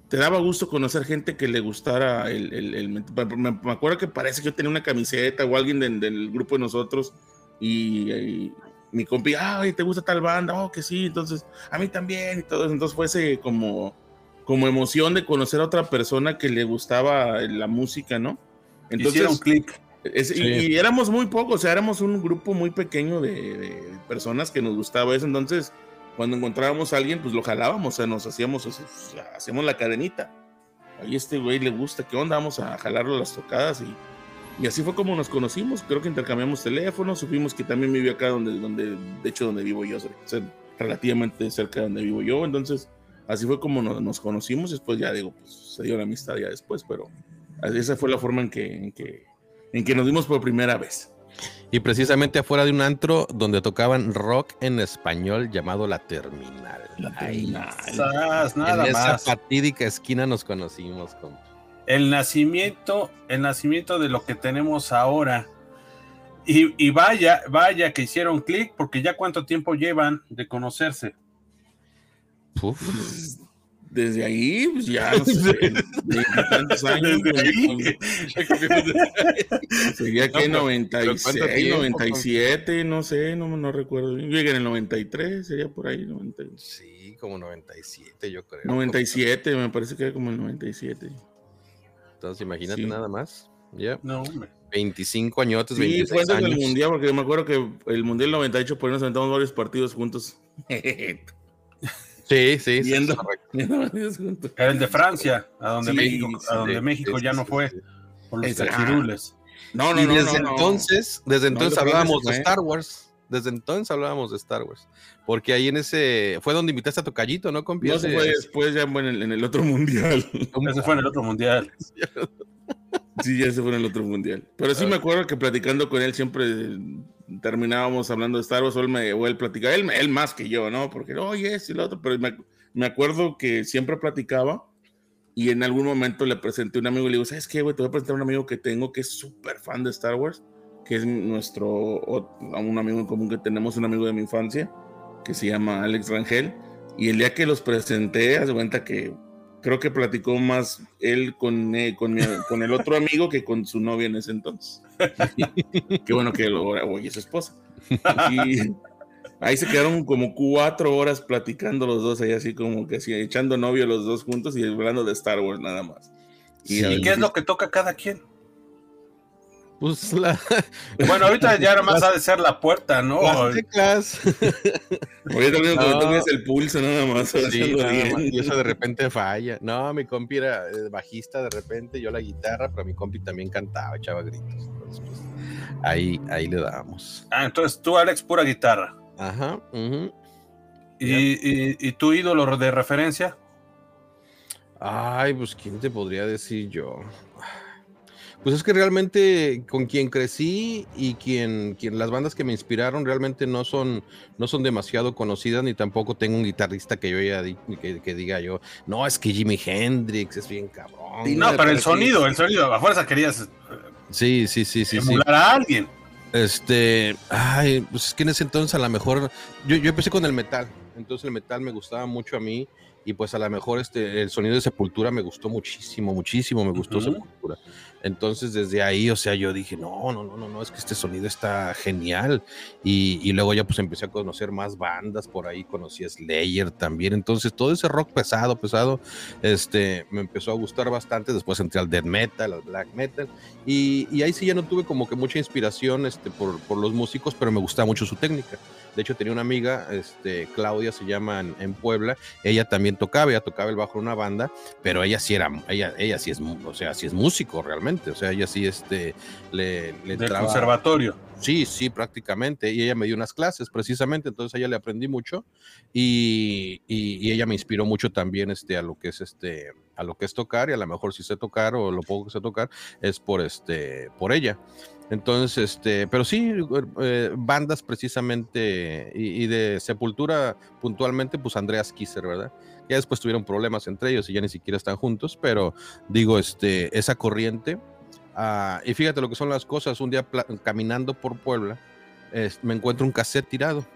C: te daba gusto conocer gente que le gustara el... el- el- me, me acuerdo que parece que yo tenía una camiseta o alguien del, del grupo de nosotros, y, y mi compi, ay, ¿te gusta tal banda? Oh, que sí, entonces a mí también y todo eso. Entonces fue ese como, como emoción de conocer a otra persona que le gustaba la música, ¿no?
B: Hicieron
C: Entonces,
B: clic.
C: Es- y-
A: Sí.
C: y, éramos muy pocos, o sea, éramos un grupo muy pequeño de, de personas que nos gustaba eso. Entonces, cuando encontrábamos a alguien, pues lo jalábamos, o sea, nos hacíamos, o sea, hacíamos la cadenita. Ahí este güey le gusta, ¿qué onda? Vamos a jalarlo las tocadas y, y así fue como nos conocimos. Creo que intercambiamos teléfonos, supimos que también vivió acá donde, donde de hecho, donde vivo yo, o sea, relativamente cerca de donde vivo yo. Entonces, así fue como nos, nos conocimos. Después ya digo, pues se dio la amistad ya después, pero esa fue la forma en que, en que, en que nos vimos por primera vez.
A: Y precisamente afuera de un antro donde tocaban rock en español llamado La Terminal. En
B: nada
A: esa
B: más.
A: fatídica esquina nos conocimos. compa.
B: El nacimiento, el nacimiento de lo que tenemos ahora. Y, y vaya, vaya que hicieron clic, porque ya cuánto tiempo llevan de conocerse.
A: Uf.
C: Desde ahí, pues ya, no sé, veintitantos años.
B: Desde ahí.
C: Sería que
A: No, pero- pero ¿cuánto
C: 96,
A: tiempo,
C: 97, no sé, no, no recuerdo. Yo llegué en el 93, sería por ahí, 90
A: Sí, como 97, yo creo.
C: 97, me parece que era como el 97.
A: Entonces, imagínate
C: Sí.
A: nada más. Ya,
B: No, hombre.
A: 25 añotes,
C: Sí,
A: 26
C: fue antes
A: años.
C: del Mundial, porque yo me acuerdo que el Mundial 98 por ahí nos aventamos varios partidos juntos.
A: Sí, sí, sí.
C: Viendo. juntos.
B: Era el de Francia, a donde
C: Sí,
B: México,
C: sí,
B: a donde
A: Sí,
B: México
A: sí,
B: ya
A: sí,
B: no fue
A: sí.
B: por los tachirules.
C: No, no,
A: y
C: no,
A: desde
C: no, no.
A: entonces, desde entonces hablábamos de. Star Wars. Desde entonces hablábamos de Star Wars. Porque ahí en ese. Fue donde invitaste a tu callito, ¿no, compi?
C: No, se fue después ya en, el, en el otro mundial.
B: Ese fue en el otro mundial.
C: Sí, ya se fue en el otro mundial. Pero sí me acuerdo que platicando con él siempre terminábamos hablando de Star Wars, o él, me, o él platicaba, él, él más que yo, ¿no? Porque, oye, y lo otro, pero me, me acuerdo que siempre platicaba y en algún momento le presenté a un amigo y le digo, ¿sabes qué, güey? Te voy a presentar a un amigo que tengo que es súper fan de Star Wars, que es nuestro, un amigo en común que tenemos, un amigo de mi infancia, que se llama Alex Rangel, y el día que los presenté, haz de cuenta que creo que platicó más él con, eh, con, mi- con el otro amigo que con su novia en ese entonces. Qué bueno que lo hoy es su esposa. Y ahí se quedaron como cuatro horas platicando los dos, ahí así como que así, echando novio los dos juntos y hablando de Star Wars nada más.
A: Sí,
B: ¿Y qué es lo que toca cada quien?
A: Pues la,
B: Bueno, ahorita ya nada más ha de ser la puerta, ¿no?
A: las teclas.
C: Ahorita lo único que
A: No.
C: toca es el pulso nada más.
A: Sí, nada
C: bien.
A: más, y eso de repente falla. No, mi compi era eh, bajista de repente, yo la guitarra, pero mi compi también cantaba, echaba gritos. Ahí, ahí le dábamos.
B: Ah, entonces tú, Alex, pura guitarra.
A: Ajá.
B: ¿Y, y, y tu ídolo de referencia?
A: Ay, pues, ¿quién te podría decir yo? Pues es que realmente con quien crecí y quien, quien las bandas que me inspiraron realmente no son, no son demasiado conocidas, ni tampoco tengo un guitarrista que yo ya que, diga yo, no, es que Jimi Hendrix es bien cabrón.
B: no, pero el sonido, el sonido, a fuerza querías
A: sí, sí, sí, sí,
B: emular a alguien.
A: Este, ay, pues es que en ese entonces a lo mejor, yo, yo empecé con el metal, entonces el metal me gustaba mucho a mí y pues a lo mejor este, el sonido de Sepultura me gustó muchísimo, muchísimo, me gustó Sepultura. Entonces desde ahí, o sea, yo dije, no, no, no, no, no, es que este sonido está genial. Y, y luego ya pues empecé a conocer más bandas, por ahí conocí a Slayer también. Entonces todo ese rock pesado, pesado, este, me empezó a gustar bastante. Después entré al death metal, al black metal. Y, y ahí sí ya no tuve como que mucha inspiración este, por, por los músicos, pero me gustaba mucho su técnica. De hecho, tenía una amiga, este, Claudia se llama en, Puebla, ella también tocaba, ella tocaba el bajo en una banda, pero ella sí era, ella, ella sí es, o sea, sí es músico realmente, o sea, ella sí este, le, le
B: Del conservatorio.
A: Sí, sí, prácticamente. Y ella me dio unas clases precisamente, entonces a ella le aprendí mucho y, y, ella me inspiró mucho también este, a lo que es este, a lo que es tocar y a lo mejor si sé tocar o lo poco que sé tocar es por este, por ella. Entonces, este, pero sí, eh, bandas precisamente y, de Sepultura puntualmente, pues Andreas Kisser, ¿verdad? Ya después tuvieron problemas entre ellos y ya ni siquiera están juntos, pero digo, este, esa corriente. Ah, y fíjate lo que son las cosas. Un día caminando por Puebla, me encuentro un cassette tirado,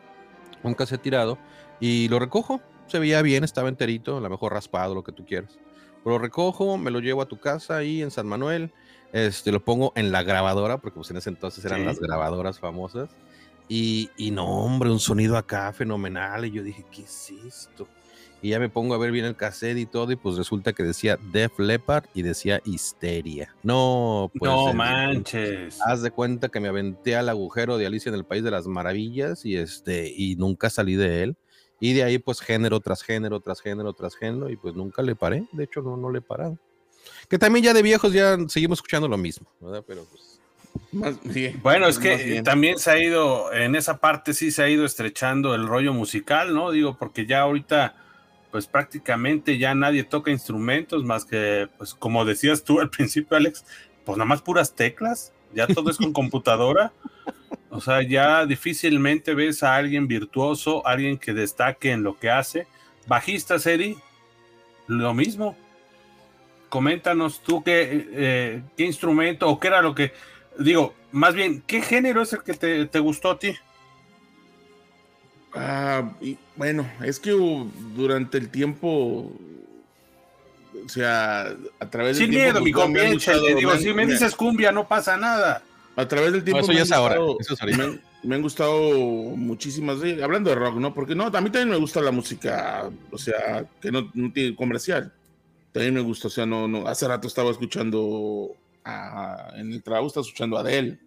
A: un cassette tirado, y lo recojo. Se veía bien, estaba enterito, a lo mejor raspado, lo que tú quieras. Lo recojo, me lo llevo a tu casa ahí en San Manuel este, lo pongo en la grabadora, porque pues en ese entonces eran las grabadoras famosas. Y, y, no, hombre, un sonido acá fenomenal. Y yo dije, ¿qué es esto? Y ya me pongo a ver bien el cassette y todo, y pues resulta que decía Def Leppard y decía Histeria. No,
B: pues. No manches.
A: Haz de cuenta que me aventé al agujero de Alicia en el País de las Maravillas y este, y nunca salí de él. Y de ahí, pues, género tras género, tras género, tras género, y pues nunca le paré. De hecho, no, no le he parado. Que también ya de viejos ya seguimos escuchando lo mismo, ¿verdad? Pero pues.
B: bueno, es que también se ha ido, en esa parte sí se ha ido estrechando el rollo musical, ¿no? Digo, porque ya ahorita, pues prácticamente ya nadie toca instrumentos más que, pues como decías tú al principio, Alex, pues nada más puras teclas, ya todo es con computadora. O sea, ya difícilmente ves a alguien virtuoso, alguien que destaque en lo que hace. Bajista, Eddie, lo mismo coméntanos tú qué, eh, qué instrumento o qué era lo que, digo, más bien, ¿qué género es el que te, gustó a ti?
C: Ah, bueno, es que durante el tiempo, o sea, a través
B: del tiempo. mi digo, si me dices cumbia, no pasa nada.
C: A través del tiempo.
A: eso ya es ahora.
C: me, han gustado muchísimas, hablando de rock, ¿no? Porque no, a mí también me gusta la música, o sea, que no, no tiene comercial también me gusta, o sea, no, no, hace rato estaba escuchando en el trabajo, estaba escuchando a Adele,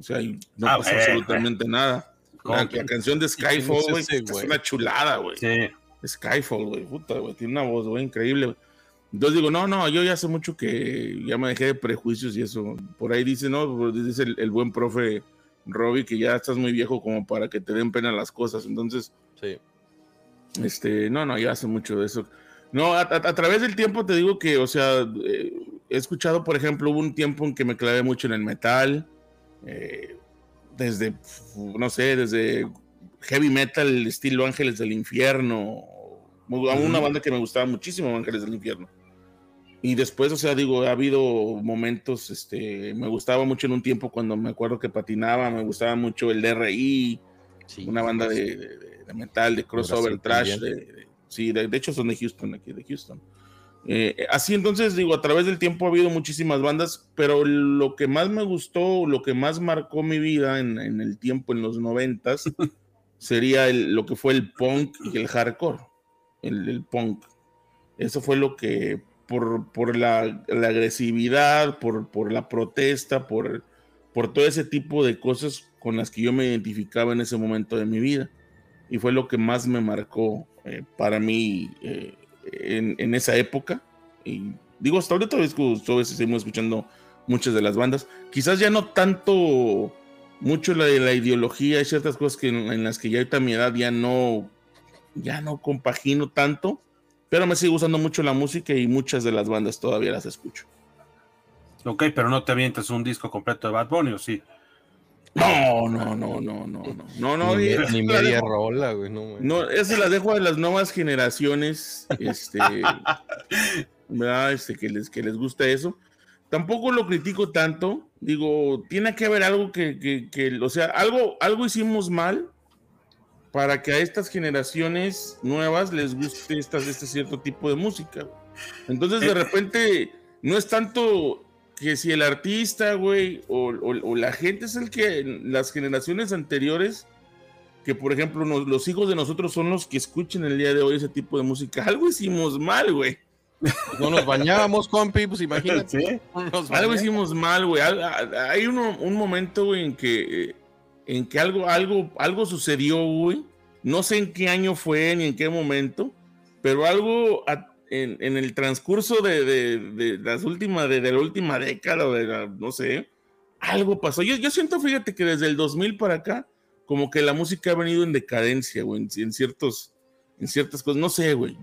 C: o sea, no ah, pasa absolutamente nada. La, canción de Skyfall, güey, es una chulada, güey. Sí. Skyfall, güey, puta, güey, tiene una voz, güey, increíble. Entonces digo, no, no, yo ya hace mucho que ya me dejé de prejuicios y eso. Por ahí dice, no, dice el, buen profe Robbie que ya estás muy viejo como para que te den pena las cosas. Entonces,
A: sí.
C: este, no, no, ya hace mucho de eso. No, a, través del tiempo te digo que, o sea, eh, he escuchado, por ejemplo, hubo un tiempo en que me clavé mucho en el metal, eh, desde, no sé, desde heavy metal, estilo Ángeles del Infierno, una banda que me gustaba muchísimo, Ángeles del Infierno. Y después, o sea, digo, ha habido momentos, este, me gustaba mucho en un tiempo cuando me acuerdo que patinaba, me gustaba mucho el DRI, una banda de, metal, de crossover, trash, de, Sí, de, hecho son de Houston, aquí de Houston. Eh, así entonces, digo, a través del tiempo ha habido muchísimas bandas, pero lo que más me gustó, lo que más marcó mi vida en, el tiempo, en los noventas, sería lo que fue el punk y el hardcore, el, punk. Eso fue lo que, por, por la, agresividad, por, por la protesta, por, por todo ese tipo de cosas con las que yo me identificaba en ese momento de mi vida. Y fue lo que más me marcó eh, para mí eh, en, esa época. Y digo, hasta ahorita todavía seguimos escuchando muchas de las bandas. Quizás ya no tanto mucho la de la ideología, hay ciertas cosas que en, las que ya ahorita a mi edad ya no, ya no compagino tanto, pero me sigue gustando mucho la música y muchas de las bandas todavía las escucho.
B: Ok, pero no te avientas un disco completo de Bad Bunny, ¿o sí?
C: No, no, no, no, no, no, no, no.
A: ni, me- ni media rola, güey. No, güey.
C: No, eso la dejo a las nuevas generaciones, este, ¿verdad? Este, que les, que les gusta eso. Tampoco lo critico tanto. Digo, tiene que haber algo que, que, que, o sea, algo, algo hicimos mal para que a estas generaciones nuevas les guste estas, este cierto tipo de música. Entonces, de repente, no es tanto que si el artista, güey, o, o- o la gente es el que las generaciones anteriores que por ejemplo nos- los hijos de nosotros son los que escuchen el día de hoy ese tipo de música. Algo hicimos mal, güey.
A: No nos bañábamos, compi, pues imagínate.
B: Sí.
A: no nos
C: Algo hicimos mal, güey. Hay uno- un momento, güey, en que, eh, en que algo, algo, algo sucedió, güey. No sé en qué año fue ni en qué momento, pero algo a- en, en el transcurso de, de- de las últimas, de, de la última década, de la- no sé, algo pasó. Yo, yo siento, fíjate, que desde el 2000 para acá, como que la música ha venido en decadencia, güey, en, en ciertos, en ciertas cosas. No sé, güey.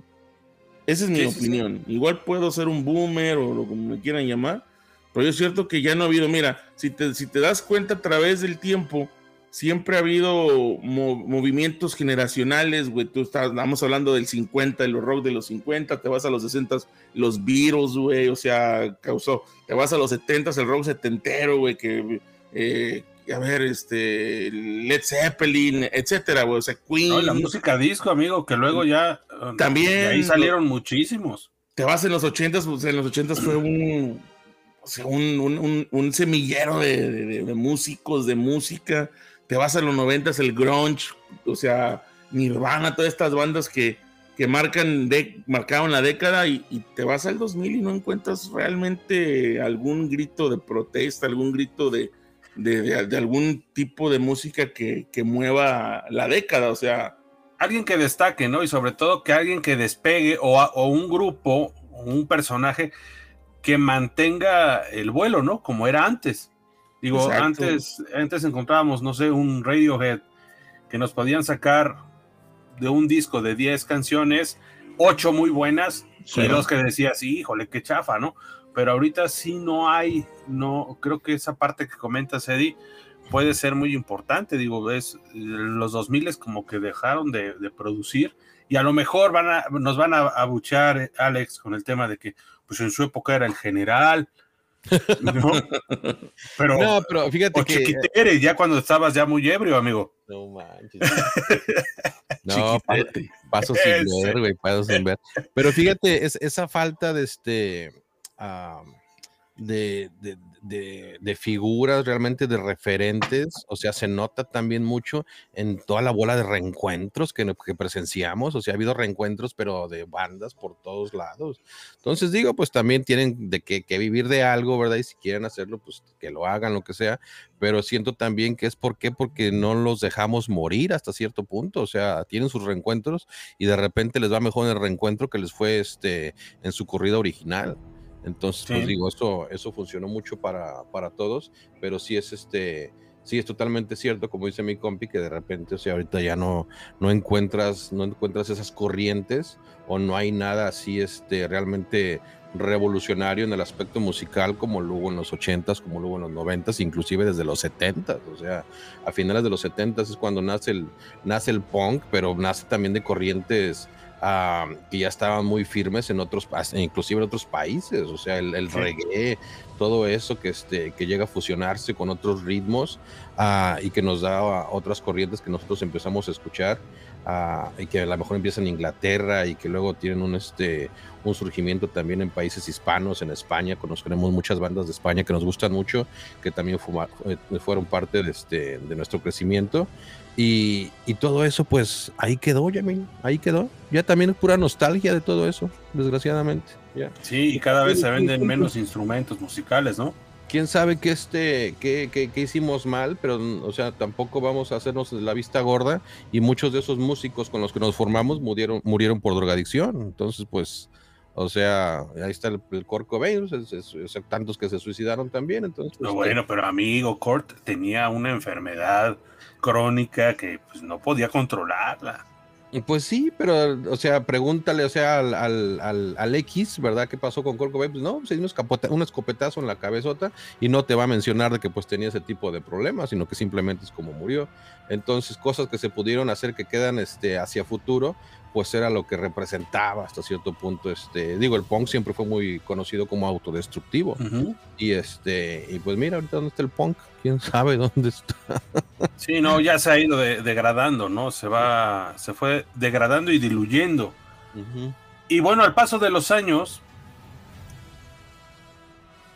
C: Esa es mi
B: Sí, sí, sí.
C: opinión. Igual puedo ser un boomer o lo como me quieran llamar, pero es cierto que ya no ha habido, mira, si te, si te das cuenta a través del tiempo, siempre ha habido mo- movimientos generacionales, güey. Tú estás, estamos hablando del 50, de los rock de los 50, te vas a los 60, los Beatles, güey, o sea, causó. Te vas a los 70, el rock setentero, güey, que, eh, a ver, este, Led Zeppelin, etcétera, güey, o sea, Queen.
B: No, la música disco, amigo, que luego ya. eh,
C: También,
B: de ahí salieron muchísimos.
C: te vas en los 80, pues en los 80 fue un, o sea, un, un- un- un semillero de, de- de- de músicos, de música. Te vas a los 90, el grunge, o sea, Nirvana, todas estas bandas que, que marcan de, marcaron la década y, te vas al 2000 y no encuentras realmente algún grito de protesta, algún grito de, de- algún tipo de música que, que mueva la década, o sea,
B: Alguien que destaque, ¿no? Y sobre todo que alguien que despegue o, o un grupo un personaje que mantenga el vuelo, ¿no? Como era antes. Digo,
C: Exacto.
B: antes, antes encontrábamos, no sé, un Radiohead que nos podían sacar de un disco de 10 canciones, 8 muy buenas
C: Sí.
B: y dos que decías, híjole, qué chafa, ¿no? Pero ahorita sí no hay, no, creo que esa parte que comentas, Eddie, puede ser muy importante. Digo, ves, los 2000 como que dejaron de, de producir y a lo mejor van a, nos van a abuchear, eh, Alex, con el tema de que pues en su época era el general, ¿no? Pero,
A: No, pero fíjate
B: o
A: que.
B: Chiquitere, ya cuando estabas ya muy ebrio, amigo.
A: No manches. No, paso sin
B: Ese.
A: ver, güey, paso sin ver. Pero fíjate, es, esa falta de este. ah, de, de- de- figuras realmente de referentes, o sea, se nota también mucho en toda la bola de reencuentros que, que presenciamos, o sea, ha habido reencuentros, pero de bandas por todos lados. Entonces digo, pues también tienen de que, que vivir de algo, ¿verdad? Y si quieren hacerlo, pues que lo hagan, lo que sea, pero siento también que es por qué, porque no los dejamos morir hasta cierto punto, o sea, tienen sus reencuentros y de repente les va mejor en el reencuentro que les fue este en su corrida original. Entonces, pues
B: Sí.
A: digo, eso, eso funcionó mucho para, para todos, pero sí es este, sí es totalmente cierto, como dice mi compi, que de repente, o sea, ahorita ya no, no encuentras, no encuentras esas corrientes o no hay nada así este, realmente revolucionario en el aspecto musical como lo hubo en los 80s, como lo hubo en los 90s, inclusive desde los 70s, o sea, a finales de los 70s es cuando nace el, nace el punk, pero nace también de corrientes ah, que ya estaban muy firmes en otros, inclusive en otros países, o sea, el, el
B: Sí.
A: reggae, todo eso que, este, que llega a fusionarse con otros ritmos ah, y que nos da otras corrientes que nosotros empezamos a escuchar ah, y que a lo mejor empiezan en Inglaterra y que luego tienen un, este, un surgimiento también en países hispanos, en España, conocemos muchas bandas de España que nos gustan mucho, que también fuma- eh, fueron parte de, este, de nuestro crecimiento. Y, y todo eso, pues ahí quedó, Yamin, ahí quedó. Ya también es pura nostalgia de todo eso, desgraciadamente. Ya.
B: Sí, y cada vez se venden menos instrumentos musicales, ¿no?
A: Quién sabe qué este, qué, qué- qué hicimos mal, pero o sea, tampoco vamos a hacernos la vista gorda. Y muchos de esos músicos con los que nos formamos murieron, murieron por drogadicción. Entonces, pues, o sea, ahí está el, el Kurt Cobain, es- es- es- tantos que se suicidaron también. Entonces, pues,
B: bueno, pero amigo, Kurt tenía una enfermedad crónica que pues, no podía controlarla.
A: Pues sí, pero, o sea, pregúntale, o sea, al, al, al, X, ¿verdad? ¿Qué pasó con Kurt Pues no, se dio un, escopetazo en la cabezota y no te va a mencionar de que pues tenía ese tipo de problemas, sino que simplemente es como murió. Entonces, cosas que se pudieron hacer que quedan este, hacia futuro, pues era lo que representaba hasta cierto punto. Este, digo, el punk siempre fue muy conocido como autodestructivo. Y este, y pues mira, ahorita dónde está el punk, quién sabe dónde está.
B: sí, no, ya se ha ido degradando, ¿no? Se va, se fue degradando y diluyendo. Y bueno, al paso de los años,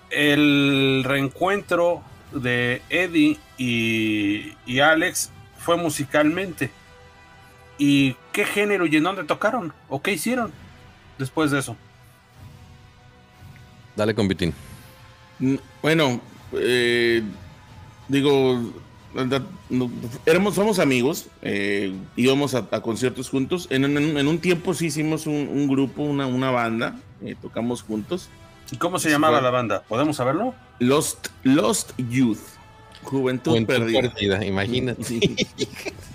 B: el reencuentro de Eddie y, y Alex fue musicalmente ¿Y qué género y en dónde tocaron? ¿O qué hicieron después de eso?
A: Dale con Vitín.
C: Mm, bueno, eh, digo, éramos, somos amigos, eh, íbamos a, conciertos juntos. En, un tiempo sí hicimos un, grupo, una, una banda, eh, tocamos juntos.
B: ¿Y cómo se llamaba la banda? ¿Podemos saberlo?
C: Lost, Lost Youth. Juventud, perdida.
A: Imagínate.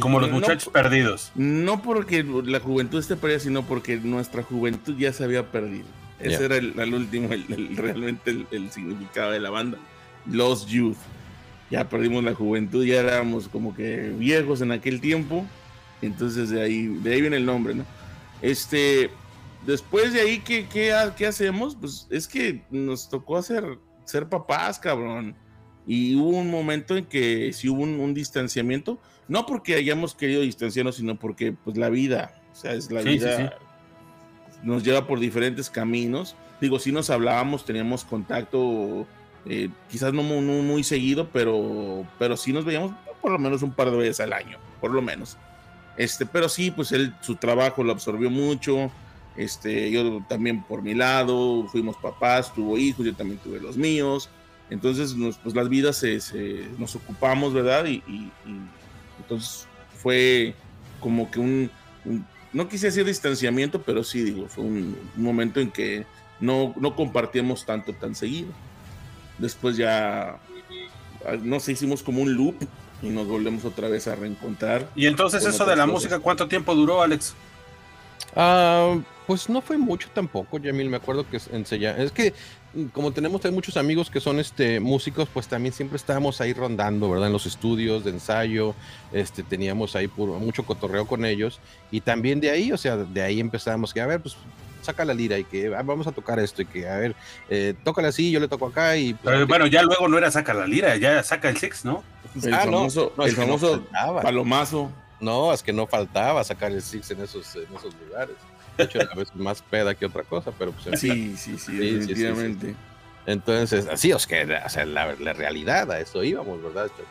B: Como los muchachos perdidos.
C: No porque la juventud esté perdida, sino porque nuestra juventud ya se había perdido. Ese era el, último, realmente el, significado de la banda. Los Youth. Ya perdimos la juventud, ya éramos como que viejos en aquel tiempo. Entonces de ahí, de ahí viene el nombre, ¿no? Este, después de ahí, ¿qué, qué, qué hacemos? Pues es que nos tocó hacer, ser papás, cabrón. Y hubo un momento en que sí hubo un distanciamiento no porque hayamos querido distanciarnos, sino porque pues la vida, o sea, es la vida, nos lleva por diferentes caminos. Digo, sí nos hablábamos, teníamos contacto, eh, quizás no muy, seguido, pero, pero sí nos veíamos por lo menos un par de veces al año, por lo menos. Este, pero sí, pues él, su trabajo lo absorbió mucho. Este, yo también por mi lado, fuimos papás, tuvo hijos, yo también tuve los míos. Entonces, pues las vidas se, nos ocupamos, ¿verdad? y, entonces fue como que un, no quise decir distanciamiento, pero sí digo, fue un, momento en que no, no compartíamos tanto tan seguido. Después ya, no sé, hicimos como un loop y nos volvemos otra vez a reencontrar.
B: Y entonces eso de la música, ¿cuánto tiempo duró, Alex?
A: Ah, pues no fue mucho tampoco, Yamil. Me acuerdo que enseña. Es que como tenemos muchos amigos que son este músicos, pues también siempre estábamos ahí rondando, ¿verdad? En los estudios de ensayo, este teníamos ahí mucho cotorreo con ellos y también de ahí, o sea, de ahí empezábamos que a ver, pues saca la lira y que ah, vamos a tocar esto y que a ver, eh, tócala así, yo le toco acá y
B: pues, bueno, ya luego no era saca la lira, ya saca el six, ¿no?
C: El ah, famoso, el famoso palomazo.
A: No, es que no faltaba sacar el six en esos, en esos lugares. De hecho, a veces más peda que otra cosa, pero pues.
C: Sí, sí, sí, definitivamente.
A: Entonces, así es que, o sea, la, realidad, a eso íbamos, ¿verdad? Este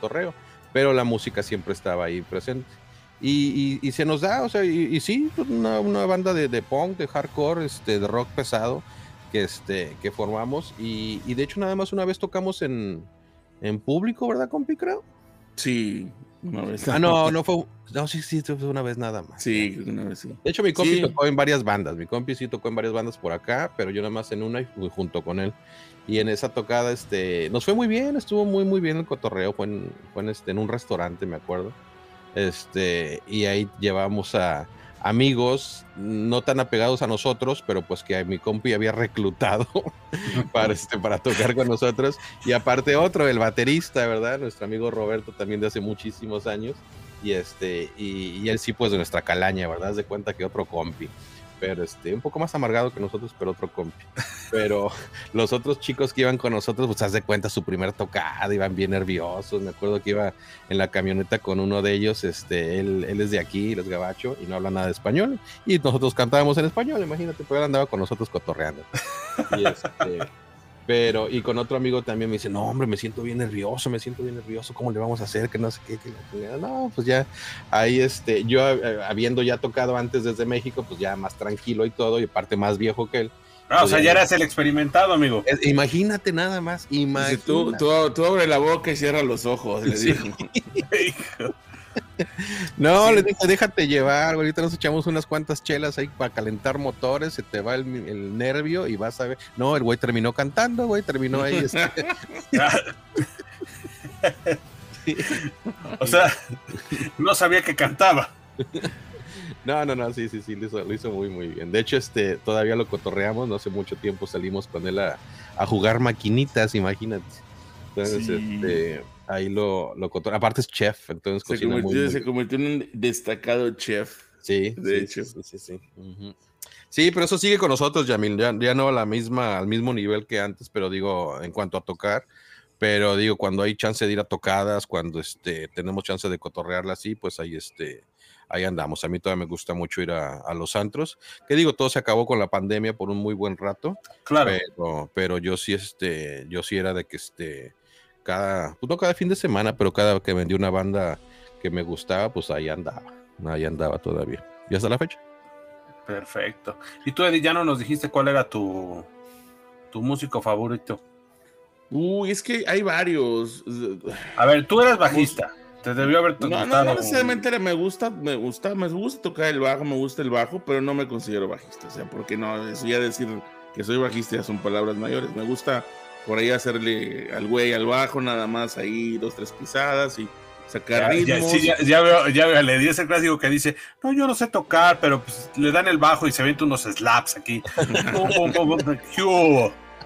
A: torreo. Pero la música siempre estaba ahí presente. Y, y, se nos da, o sea, y, sí, pues, una, una, banda de, de, punk, de hardcore, este, de rock pesado que, este, que formamos. Y, y de hecho, nada más una vez tocamos en, en público, ¿verdad, compi, creo?
C: Sí,
A: Ah, no, no fue. No, sí, sí, fue una vez nada más.
C: Sí, una vez sí.
A: De hecho, mi compi tocó en varias bandas. Mi compi sí tocó en varias bandas por acá, pero yo nada más en una y fui junto con él. Y en esa tocada, este, nos fue muy bien, estuvo muy, muy bien el cotorreo. Fue en, fue en, este, en un restaurante, me acuerdo. Este, y ahí llevamos a, amigos no tan apegados a nosotros, pero pues que mi compi había reclutado para, este, para tocar con nosotros. Y aparte otro, el baterista, ¿verdad? Nuestro amigo Roberto también de hace muchísimos años. Y, este, y, y él sí pues de nuestra calaña, ¿verdad? Haz de cuenta que otro compi pero este, un poco más amargado que nosotros, pero otro compi. Pero los otros chicos que iban con nosotros, pues haz de cuenta su primer tocada, iban bien nerviosos. Me acuerdo que iba en la camioneta con uno de ellos, este, él, él es de aquí, él es gabacho y no habla nada de español. Y nosotros cantábamos en español, imagínate, pero él andaba con nosotros cotorreando. Y este, pero, y con otro amigo también me dice, no, hombre, me siento bien nervioso, me siento bien nervioso, ¿cómo le vamos a hacer? Que no sé qué, que no, pues ya, ahí este, yo eh, habiendo ya tocado antes desde México, pues ya más tranquilo y todo, y aparte más viejo que él.
B: Ah, o sea, ya eras el experimentado, amigo.
A: imagínate nada más, imagínate.
C: Tú, tú, tú, abre la boca y cierra los ojos, le digo.
A: No, le dije, déjate llevar, ahorita nos echamos unas cuantas chelas ahí para calentar motores, se te va el, nervio y vas a ver. No, el güey terminó cantando, güey, terminó ahí. Este.
B: O sea, no sabía que cantaba.
A: No, no, no, sí, sí, sí, lo hizo, lo hizo, muy, muy bien. De hecho, este, todavía lo cotorreamos, no hace mucho tiempo salimos con él a, a jugar maquinitas, imagínate. Entonces, sí. este, ahí lo, lo cotorreamos. Aparte es chef, entonces
C: se convirtió, muy, muy... se convirtió en un destacado chef.
A: Sí, de sí, hecho. Sí, sí, sí. Uh -huh. Sí, pero eso sigue con nosotros, Yamil. Ya, ya no a la misma, al mismo nivel que antes, pero digo, en cuanto a tocar, pero digo, cuando hay chance de ir a tocadas, cuando este, tenemos chance de cotorrearla así, pues ahí, este, ahí andamos. A mí todavía me gusta mucho ir a, a, los antros, que digo, todo se acabó con la pandemia por un muy buen rato.
B: Claro.
A: Pero, pero yo sí, este, yo sí era de que este, cada, pues no cada fin de semana, pero cada que vendí una banda que me gustaba, pues ahí andaba, ahí andaba todavía. Y hasta la fecha.
B: Perfecto. Y tú, Eddie, ya no nos dijiste cuál era tu, tu músico favorito.
C: Uy, es que hay varios.
B: A ver, tú eras bajista. Te debió haber
C: no, no, no necesariamente me gusta, me gusta, me gusta tocar el bajo, me gusta el bajo, pero no me considero bajista. O sea, porque no, eso ya decir que soy bajista ya son palabras mayores. Me gusta por ahí hacerle al güey al bajo, nada más ahí dos, tres pisadas y sacar
B: ya,
C: ritmos.
B: Ya, sí, ya, ya, veo, ya veo, le di ese clásico que dice, no, yo no sé tocar, pero pues, le dan el bajo y se ven unos slaps aquí.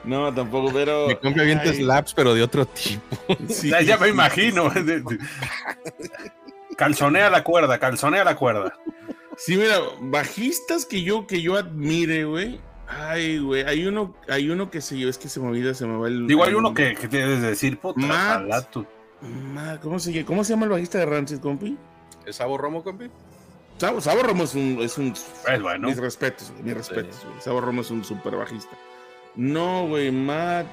C: no, tampoco, pero...
A: Me compra bien slaps, pero de otro tipo.
B: Sí, ya, ya me imagino. calzonea la cuerda, calzonea la cuerda.
C: Sí, mira, bajistas que yo, que yo admire, güey. Ay, güey, hay uno, hay uno que se es que se me olvida, se me va el.
B: Digo, hay uno que, que tienes de decir, puta,
C: Matt, ¿Cómo se, ¿Cómo se llama el bajista de Rancid, compi?
A: ¿Es Sabo Romo, compi?
C: Sabo, Sabo Romo es un. Es un
B: es bueno.
C: Mis respetos, mis respetos. Sí. Sabo Romo es un super bajista. No, güey, Matt.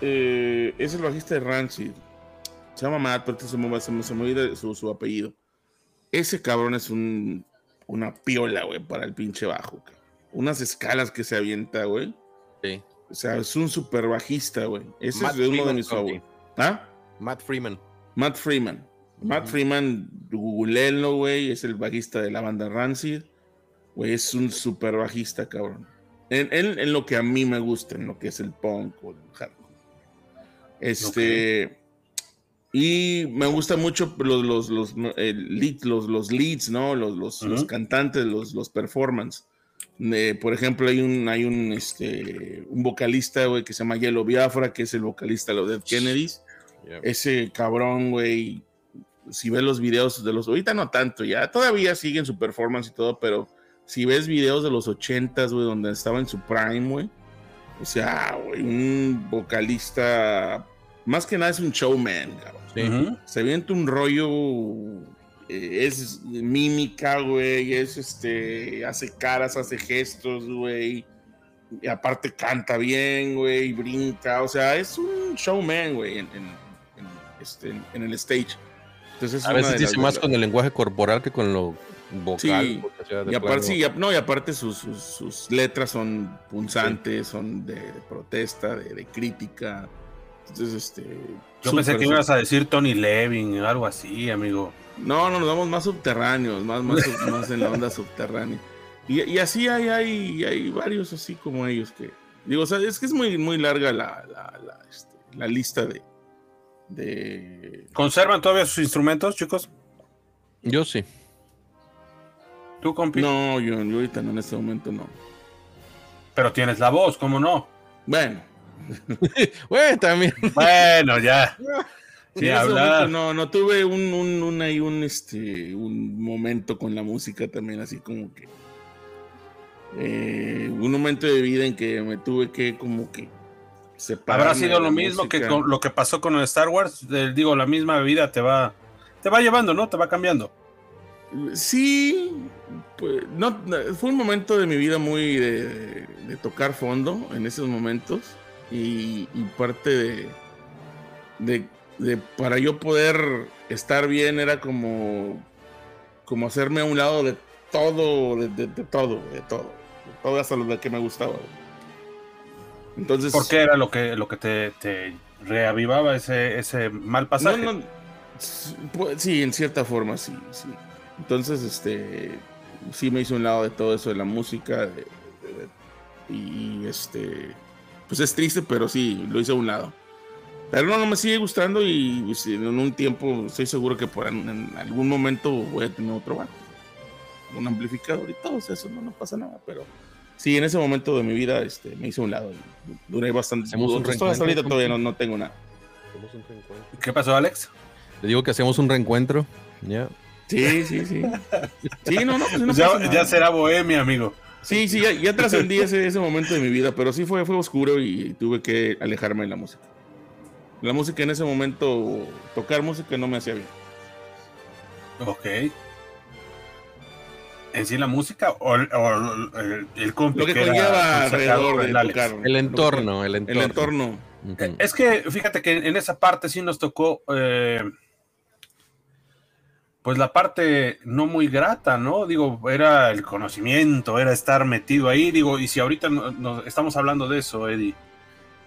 C: Eh, es el bajista de Rancid. Se llama Matt, pero se me, se me, se me olvida su, su, apellido. Ese cabrón es un, una piola, güey, para el pinche bajo. Cabrón. Unas escalas que se avienta, güey.
A: Sí.
C: O sea, es un super bajista, güey. Ese Matt es uno de mis favoritos. ¿Ah?
A: Matt Freeman.
C: Matt Freeman. Uh -huh. Matt Freeman, googleenlo, güey. Es el bajista de la banda Rancid. Güey, es un super bajista, cabrón. En, en, en, lo que a mí me gusta, en lo que es el punk o el hardcore. Este. Okay. Y me gusta mucho los, los, los, lead, los, los leads, ¿no? Los, los, uh -huh. los cantantes, los, los performances. Eh, por ejemplo, hay un, hay un, este, un vocalista, güey, que se llama Yellow Biafra, que es el vocalista de los Dead Kennedys. Yeah. Ese cabrón, güey, si ves los videos de los, ahorita no tanto, ya todavía siguen su performance y todo, pero si ves videos de los ochentas, güey, donde estaba en su prime, güey, o sea, güey, un vocalista, más que nada es un showman, cabrón.
A: Sí. Uh -huh.
C: Se avienta un rollo eh, es mímica, güey, es este, hace caras, hace gestos, güey, y aparte canta bien, güey, brinca, o sea, es un showman, güey, en, en, en, este, en, el stage.
A: Entonces, a veces dice más con el lenguaje corporal que con lo vocal.
C: Sí, y aparte, sí, no, y aparte sus, sus, sus letras son punzantes, sí. son de, de protesta, de, de, crítica. Entonces, este.
B: Yo pensé que ibas a decir Tony Levin o algo así, amigo.
C: No, no, nos vamos más subterráneos, más, más, más en la onda subterránea. Y, y, así hay, hay, hay varios así como ellos que. Digo, o sea, es que es muy, muy larga la, la, la, este, la lista de, de.
B: ¿Conservan todavía sus instrumentos, chicos?
A: Yo sí.
B: ¿Tú, compi?
C: No, yo, yo ahorita no, en este momento no.
B: Pero tienes la voz, ¿cómo no?
C: Bueno.
A: bueno, también.
B: Bueno, ya.
C: Sí, momento, no, no tuve un, un, un, un, un, este, un momento con la música también, así como que. Eh, un momento de vida en que me tuve que, como que.
B: Habrá sido lo mismo música. que con, lo que pasó con el Star Wars. Eh, digo, la misma vida te va. Te va llevando, ¿no? Te va cambiando.
C: Sí, pues, no, fue un momento de mi vida muy de, de tocar fondo en esos momentos y, y parte de, de de, para yo poder estar bien era como, como hacerme a un lado de todo, de, de, de todo, de todo, de todo hasta lo que me gustaba. Entonces,
B: ¿por qué era lo que, lo que te, te reavivaba ese, ese mal pasaje?
C: No, no, sí, en cierta forma, sí, sí. Entonces, este, sí me hizo un lado de todo eso de la música y este, pues es triste, pero sí, lo hice a un lado. Pero no, no me sigue gustando y, y en un tiempo estoy seguro que por en, en, algún momento voy a tener otro bar. un amplificador y todo eso, no, no pasa nada, pero sí, en ese momento de mi vida este, me hice un lado. Duré bastante.
A: Hacemos un
C: Hasta
A: reencuentro,
C: ahorita todavía no, no tengo nada.
B: ¿Qué pasó, Alex?
A: Le digo que hacemos un reencuentro. Ya.
C: Sí, sí, sí. Sí, no, no, pues no
B: ya, ya será bohemia, amigo.
C: Sí, sí, ya, ya trascendí ese, ese momento de mi vida, pero sí fue, fue oscuro y tuve que alejarme de la música. La música en ese momento, tocar música no me hacía bien.
B: Ok. ¿En sí la música o, el- o el, el compi
C: Lo que
B: era
C: conlleva
B: el
C: alrededor de tocar.
A: El entorno, el entorno.
C: El entorno.
B: Eh, Es que fíjate que en esa parte sí nos tocó, eh, pues la parte no muy grata, ¿no? Digo, era el conocimiento, era estar metido ahí, digo, y si ahorita no- no- estamos hablando de eso, Eddie,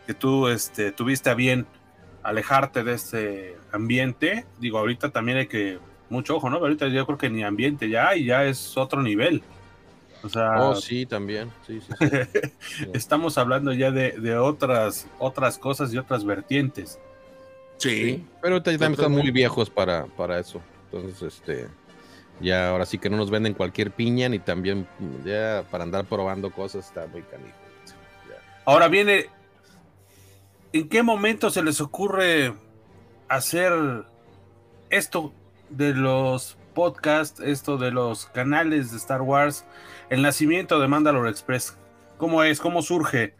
B: que tú este, tuviste a bien alejarte de este ambiente, digo, ahorita también hay que, mucho ojo, ¿no? Ahorita yo creo que ni ambiente ya hay, ya es otro nivel. O sea,
A: Oh, sí, también. Sí, sí, sí.
B: estamos hablando ya de, de otras, otras cosas y otras vertientes.
C: Sí.
A: Pero te- también están muy viejos para, para eso. Entonces, este. Ya ahora sí que no nos venden cualquier piña, ni también ya para andar probando cosas está muy canijo. Ya.
B: Ahora viene, ¿en qué momento se les ocurre hacer esto de los podcasts, esto de los canales de Star Wars, el nacimiento de Mandalore Express? ¿Cómo es? ¿Cómo surge?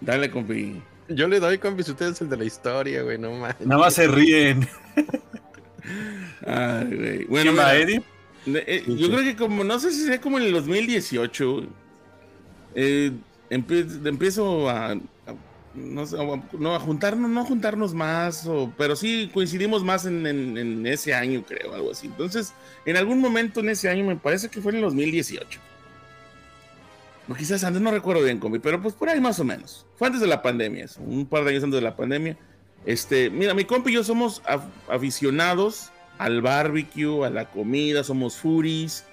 C: Dale, compi.
A: Yo le doy con ustedes el de la historia, güey, no más.
B: Nada más se ríen.
C: Ay, güey. Bueno,
B: ¿Quién va, Eddie?
C: eh,
A: Sí,
C: yo
A: sí.
C: creo que como, no sé si sea como en el 2018, eh, empie- empiezo a, a- no, sé, no, a juntarnos, no juntarnos más, pero sí coincidimos más en, ese año, creo, algo así. Entonces, en algún momento en ese año, me parece que fue en el 2018. O quizás antes, no recuerdo bien, compi, pero pues por ahí más o menos. Fue antes de la pandemia, eso, un par de años antes de la pandemia. Este, mira, mi compi y yo somos af- aficionados al barbecue, a la comida, somos furis.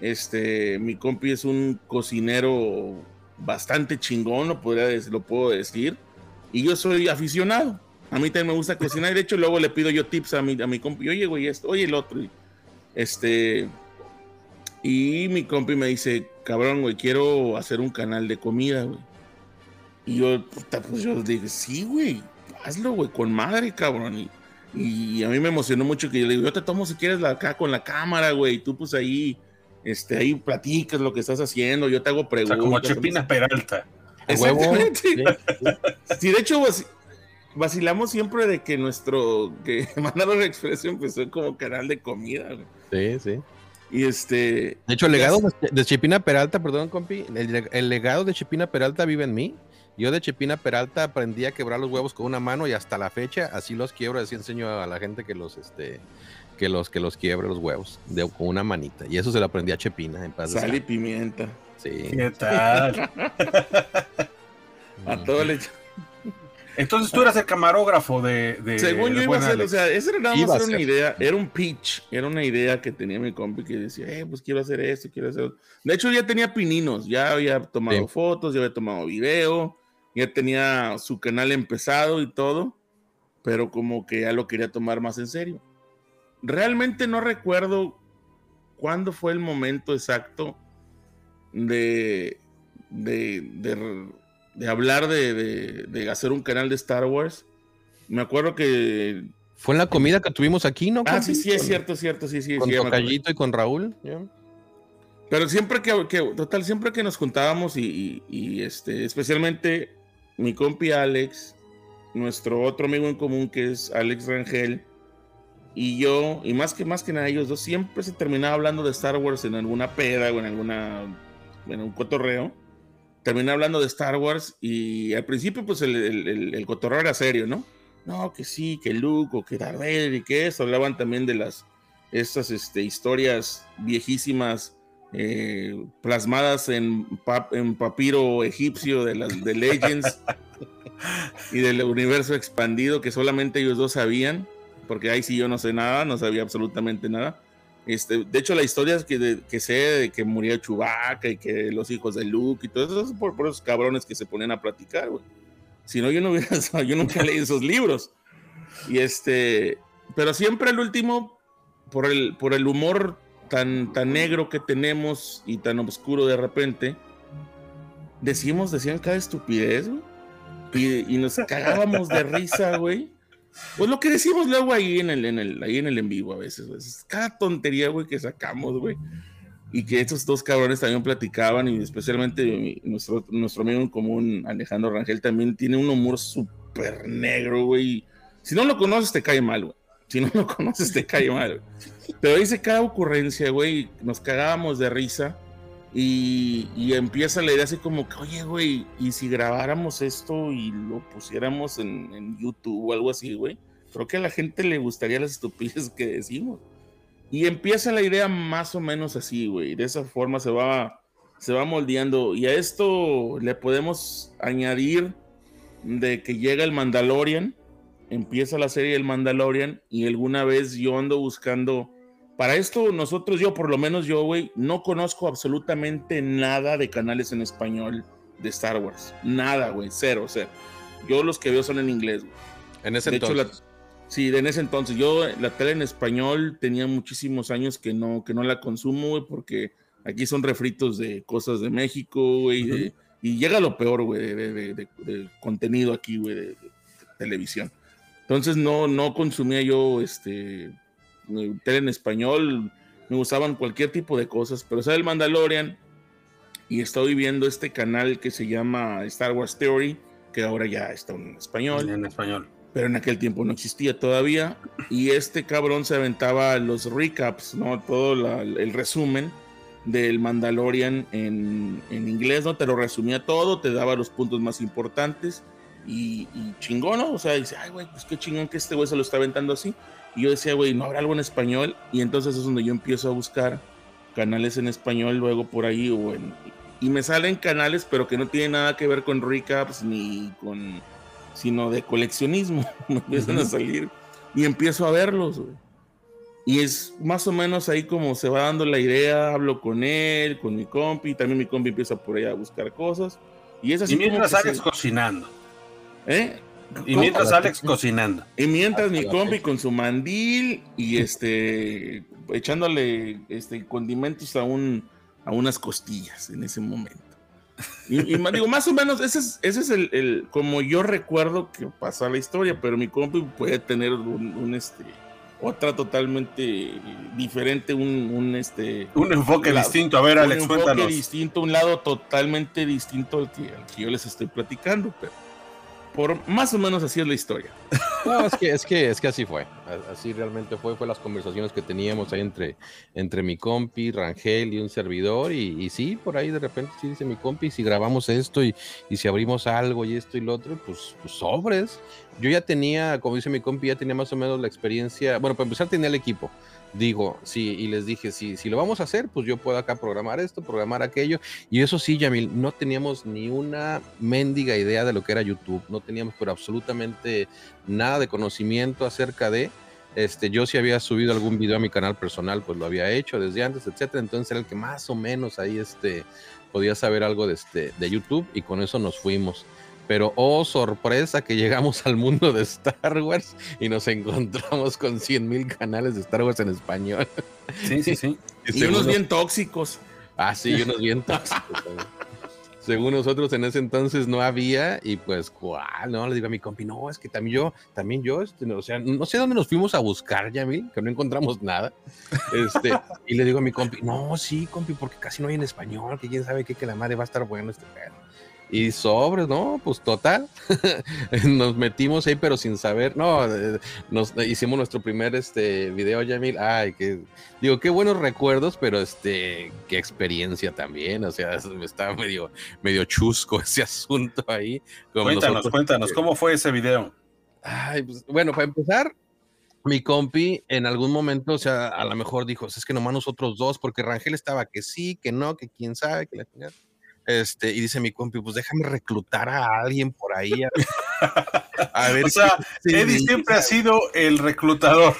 C: Este, mi compi es un cocinero bastante chingón, lo, podría lo puedo decir. Y yo soy aficionado. A mí también me gusta cocinar. De hecho, luego le pido yo tips a mi, a mi compi. Oye, güey, esto, oye, el otro. Este. Y mi compi me dice, cabrón, güey, quiero hacer un canal de comida, güey. Y yo, puta, pues yo dije, sí, güey, hazlo, güey, con madre, cabrón. Y, y a mí me emocionó mucho que yo le digo, yo te tomo si quieres la, acá con la cámara, güey, y tú pues ahí, este, ahí platicas lo que estás haciendo, yo te hago
B: O
C: preguntas.
B: sea, como Chepina Peralta.
A: Huevo.
C: Exactamente.
A: Sí, sí.
C: Sí, de hecho, vaci- vacilamos siempre de que nuestro, que Mandalor Express empezó como canal de comida, güey.
A: Sí, sí.
C: Y este,
A: De hecho, el legado de, de Chepina Peralta, perdón, compi, el, el legado de Chepina Peralta vive en mí. Yo de Chepina Peralta aprendí a quebrar los huevos con una mano y hasta la fecha así los quiebro, así enseño a la gente que los, este, que los, que los quiebre los huevos de, con una manita. Y eso se lo aprendí a Chepina en paz.
C: sal y pimienta.
A: Sí.
B: ¿Qué tal?
C: A todo le
B: Entonces tú eras el camarógrafo de. de
C: Según yo
B: de
C: iba a ser, o sea, esa era nada más era una idea, era un pitch, era una idea que tenía mi compi que decía, eh, pues quiero hacer esto, quiero hacer. otro". De hecho, ya tenía pininos, ya había tomado
A: Sí.
C: fotos, ya había tomado video, ya tenía su canal empezado y todo, pero como que ya lo quería tomar más en serio. Realmente no recuerdo cuándo fue el momento exacto de, de, de, de hablar de, de- de hacer un canal de Star Wars. Me acuerdo que.
A: Fue en la comida que tuvimos aquí, ¿no?
C: Ah, sí, sí, es cierto, es cierto, sí, sí.
A: Con
C: sí,
A: y con Raúl.
C: Pero siempre que, que- total, siempre que nos juntábamos y, y- y, este, especialmente mi compi Alex, nuestro otro amigo en común que es Alex Rangel, y yo, y más que más que nada ellos dos, siempre se terminaba hablando de Star Wars en alguna peda o en alguna, en un cotorreo. Terminaba hablando de Star Wars y al principio pues el, el- el- el cotorreo era serio, ¿no? No, que sí, que Luke o que Darth y que eso. Hablaban también de las, estas este, historias viejísimas eh, plasmadas en, pap- en papiro egipcio de las de Legends y del universo expandido que solamente ellos dos sabían, porque ahí sí yo no sé nada, no sabía absolutamente nada. Este, de hecho, la historia es que, de- que sé de que murió Chewbacca y que los hijos de Luke y todo eso, es por, por esos cabrones que se ponen a platicar. Si no, yo no hubiera, yo nunca leí esos libros. Y este, pero siempre el último, por el, por el humor tan, tan negro que tenemos y tan oscuro de repente, decimos, decían cada estupidez, güey. Y, y, nos cagábamos de risa, güey. Pues lo que decimos luego ahí en el, en el, ahí en el en vivo a veces. Cada tontería, güey, que sacamos, güey. Y que estos dos cabrones también platicaban, y especialmente nuestro, nuestro amigo en común, Alejandro Rangel, también tiene un humor súper negro, güey. Si no lo conoces, te cae mal, güey. Si no lo conoces, te cae mal. Pero dice cada ocurrencia, güey, nos cagábamos de risa y, empieza la idea así como que, oye, güey, ¿y si grabáramos esto y lo pusiéramos en, YouTube o algo así, güey? Creo que a la gente le gustaría las estupideces que decimos. Y empieza la idea más o menos así, güey. De esa forma se va, se va moldeando. Y a esto le podemos añadir de que llega el Mandalorian, empieza la serie del Mandalorian y alguna vez yo ando buscando para esto, nosotros, yo por lo menos yo, güey, no conozco absolutamente nada de canales en español de Star Wars. Nada, güey, cero, cero. Yo los que veo son en inglés, güey.
A: En ese entonces.
C: sí, en ese entonces. Yo la tele en español tenía muchísimos años que no, que no la consumo, güey, porque aquí son refritos de cosas de México, güey, y llega lo peor, güey, de, de, contenido aquí, güey, de, televisión. Entonces no, no consumía yo, este, tele en español, me gustaban cualquier tipo de cosas, pero sale el Mandalorian y estoy viendo este canal que se llama Star Wars Theory, que ahora ya está en español.
B: En español.
C: Pero en aquel tiempo no existía todavía. Y este cabrón se aventaba los recaps, ¿no? Todo el resumen del Mandalorian en, en, inglés, ¿no? Te lo resumía todo, te daba los puntos más importantes y, y chingón, ¿no? O sea, dice, ay, güey, pues qué chingón que este güey se lo está aventando así. Y yo decía, güey, ¿no habrá algo en español? Y entonces es donde yo empiezo a buscar canales en español luego por ahí o en, y me salen canales pero que no tienen nada que ver con recaps ni con sino de coleccionismo me empiezan a salir y empiezo a verlos güey. y es más o menos ahí como se va dando la idea hablo con él con mi compi también mi compi empieza por ahí a buscar cosas y es así
B: y mientras sales cocinando
C: ¿Eh?
B: Y mientras Alex cocinando.
C: Y mientras mi compi con su mandil y este echándole este condimentos a un a unas costillas en ese momento. Y, digo, más o menos, ese es, ese es el, como yo recuerdo que pasa la historia, pero mi compi puede tener un, este otra totalmente diferente, un, este
B: un enfoque distinto. A ver, Alex,
C: un enfoque distinto, un lado totalmente distinto al que, al que yo les estoy platicando, pero por más o menos así es la historia.
A: No, es que, es que, es que así fue. Así realmente fue. Fue las conversaciones que teníamos ahí entre, entre mi compi, Rangel y un servidor. Y, sí, por ahí de repente sí dice mi compi, si grabamos esto y, si abrimos algo y esto y lo otro, pues, pues, sobres. Yo ya tenía, como dice mi compi, ya tenía más o menos la experiencia. Bueno, para empezar tenía el equipo digo, sí, y les dije, si, si lo vamos a hacer, pues yo puedo acá programar esto, programar aquello. Y eso sí, Yamil, no teníamos ni una mendiga idea de lo que era YouTube, no teníamos pero absolutamente nada de conocimiento acerca de, este, yo si había subido algún video a mi canal personal, pues lo había hecho desde antes, etcétera. Entonces era el que más o menos ahí, este, podía saber algo de, este, de YouTube y con eso nos fuimos. Pero oh sorpresa que llegamos al mundo de Star Wars y nos encontramos con 100 mil canales de Star Wars en español.
B: Sí, sí, sí.
C: y unos bien tóxicos.
A: Ah, sí, unos bien tóxicos. Según nosotros en ese entonces no había y pues, ¿cuál? No, le digo a mi compi, no, es que también yo, también yo, este, o sea, no sé dónde nos fuimos a buscar, Yamil, que no encontramos nada. Este, y le digo a mi compi, no, sí, compi, porque casi no hay en español, que quién sabe qué, que la madre va a estar bueno este pedo. Y sobres, ¿no? Pues total. nos metimos ahí, pero sin saber. No, eh, nos hicimos nuestro primer este video, Yamil. Ay, que digo, qué buenos recuerdos, pero este, qué experiencia también. O sea, estaba medio, medio chusco ese asunto ahí.
B: cuéntanos, cuéntanos, ¿cómo fue ese video?
A: Ay, pues, bueno, para empezar, mi compi en algún momento, o sea, a lo mejor dijo, es que nomás nosotros dos, porque Rangel estaba que sí, que no, que quién sabe, que la este, y dice mi compi, pues déjame reclutar a alguien por ahí.
B: A, ver. o sea, Eddie siempre ha sido el reclutador.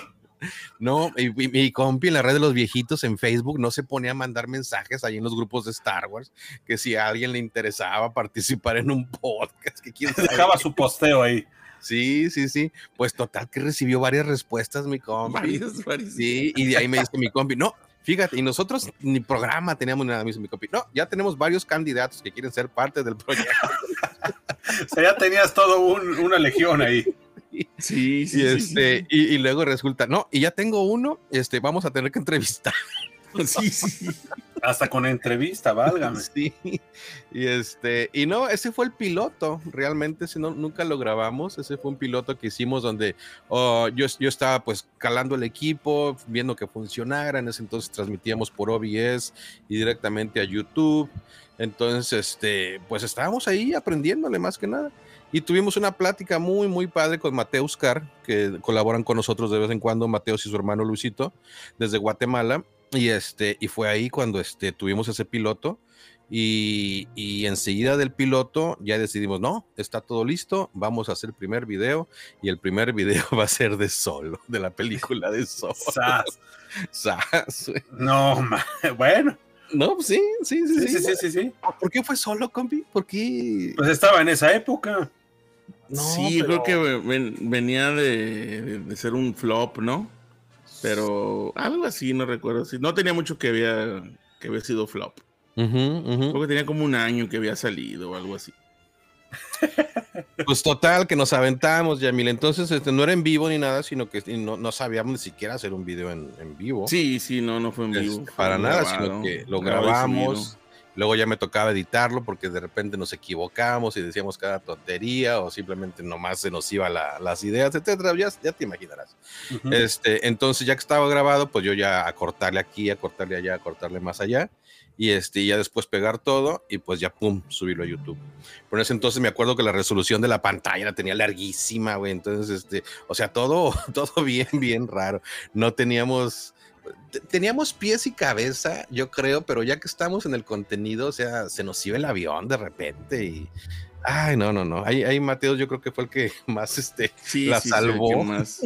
A: No, y, mi compi en la red de los viejitos en Facebook no se ponía a mandar mensajes ahí en los grupos de Star Wars, que si a alguien le interesaba participar en un podcast, que quién
B: Dejaba su posteo ahí.
A: Sí, sí, sí. Pues total que recibió varias respuestas mi compi. Sí, y de ahí me dice mi compi, no, Fíjate, y nosotros ni programa teníamos nada mismo, mi. No, ya tenemos varios candidatos que quieren ser parte del proyecto.
B: o sea, ya tenías todo una legión ahí.
A: Sí, sí, y, este, Y, luego resulta, no, y ya tengo uno, este, vamos a tener que entrevistar.
B: Sí, sí. Hasta con entrevista, válgame.
A: Sí. Y este, y no, ese fue el piloto. Realmente, si no, nunca lo grabamos. Ese fue un piloto que hicimos donde oh, yo, yo estaba pues calando el equipo, viendo que funcionara. En ese entonces transmitíamos por OBS y directamente a YouTube. Entonces, este, pues estábamos ahí aprendiéndole más que nada. Y tuvimos una plática muy, muy padre con Mateus Car, que colaboran con nosotros de vez en cuando, Mateus y su hermano Luisito, desde Guatemala. Y, este, y fue ahí cuando este, tuvimos ese piloto. Y, y, enseguida del piloto ya decidimos, no, está todo listo, vamos a hacer el primer video y el primer video va a ser de solo, de la película de solo.
B: Sas. no, bueno.
A: No,
B: pues
A: sí, sí, sí,
B: sí, sí, sí, sí,
A: ¿Por qué fue solo, compi? ¿Por qué?
B: Pues estaba en esa época.
C: sí, creo que venía de, ser un flop, ¿no? Pero algo así, no recuerdo. No tenía mucho que había, que había sido flop. Creo que tenía como un año que había salido o algo así.
A: Pues total, que nos aventamos, Yamil. Entonces, este, no era en vivo ni nada, sino que no, no sabíamos ni siquiera hacer un video en, vivo.
C: Sí, sí, no, no fue en vivo.
A: para nada, sino que lo grabamos. Luego ya me tocaba editarlo porque de repente nos equivocamos y decíamos cada tontería o simplemente nomás se nos iban las ideas, etcétera. Ya, ya te imaginarás. este, entonces, ya que estaba grabado, pues yo ya a cortarle aquí, a cortarle allá, a cortarle más allá y este, ya después pegar todo y pues ya pum, subirlo a YouTube. Por ese entonces me acuerdo que la resolución de la pantalla la tenía larguísima, güey. Entonces, este, o sea, todo, todo bien, bien raro. No teníamos, teníamos pies y cabeza, yo creo, pero ya que estamos en el contenido, o sea, se nos iba el avión de repente y. Ay, no, no, no. Ahí, ahí Mateos yo creo que fue el que más este, la salvó. el, más.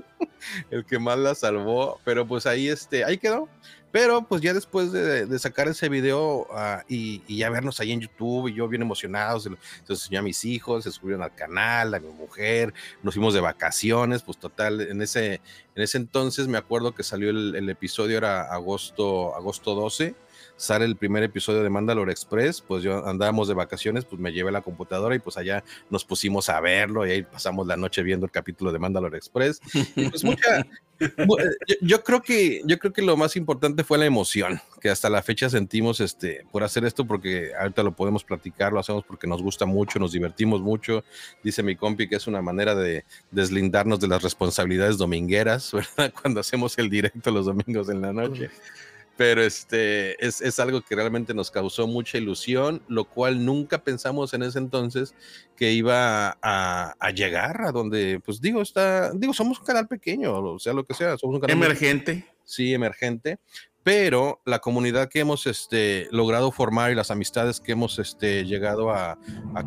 A: el que más la salvó, pero pues ahí, este, ahí quedó. Pero pues ya después de, sacar ese video ah, y, ya vernos ahí en YouTube y yo bien emocionado, se, enseñó a mis hijos, se subieron al canal, a mi mujer, nos fuimos de vacaciones, pues total, en ese, en ese entonces me acuerdo que salió el, episodio, era agosto, agosto 12 sale el primer episodio de Mandalore Express, pues yo andábamos de vacaciones, pues me llevé la computadora y pues allá nos pusimos a verlo y ahí pasamos la noche viendo el capítulo de Mandalore Express. pues mucha, yo, creo que yo creo que lo más importante fue la emoción que hasta la fecha sentimos este por hacer esto porque ahorita lo podemos platicar lo hacemos porque nos gusta mucho nos divertimos mucho. Dice mi compi que es una manera de deslindarnos de las responsabilidades domingueras verdad cuando hacemos el directo los domingos en la noche pero este es, es, algo que realmente nos causó mucha ilusión, lo cual nunca pensamos en ese entonces que iba a, a, llegar a donde, pues digo, está, digo, somos un canal pequeño, o sea, lo que sea, somos un canal
C: emergente.
A: sí, emergente, pero la comunidad que hemos este, logrado formar y las amistades que hemos este, llegado a,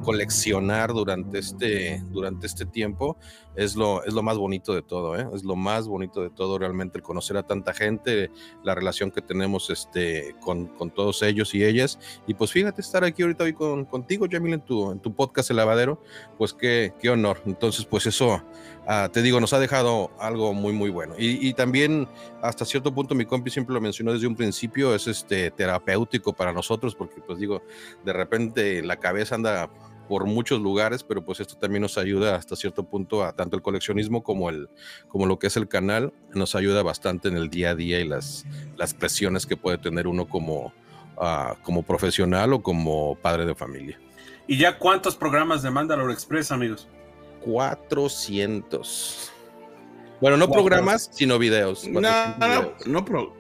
A: coleccionar durante este, durante este tiempo es lo, es lo más bonito de todo, ¿eh? es lo más bonito de todo realmente el conocer a tanta gente, la relación que tenemos este, con, todos ellos y ellas. Y pues fíjate estar aquí ahorita hoy con, contigo, Jamil, en tu, en tu podcast El Lavadero, pues qué, qué honor. Entonces, pues eso Ah, te digo, nos ha dejado algo muy, muy bueno. Y, también, hasta cierto punto, mi compi siempre lo mencionó desde un principio, es este terapéutico para nosotros, porque, pues digo, de repente la cabeza anda por muchos lugares, pero pues esto también nos ayuda hasta cierto punto a tanto el coleccionismo como, el, como lo que es el canal, nos ayuda bastante en el día a día y las, las presiones que puede tener uno como, ah, como profesional o como padre de familia.
B: ¿Y ya cuántos programas de Mandalore Express, amigos?
A: 400. Bueno, no programas, sino videos.
C: No, no, no, pro.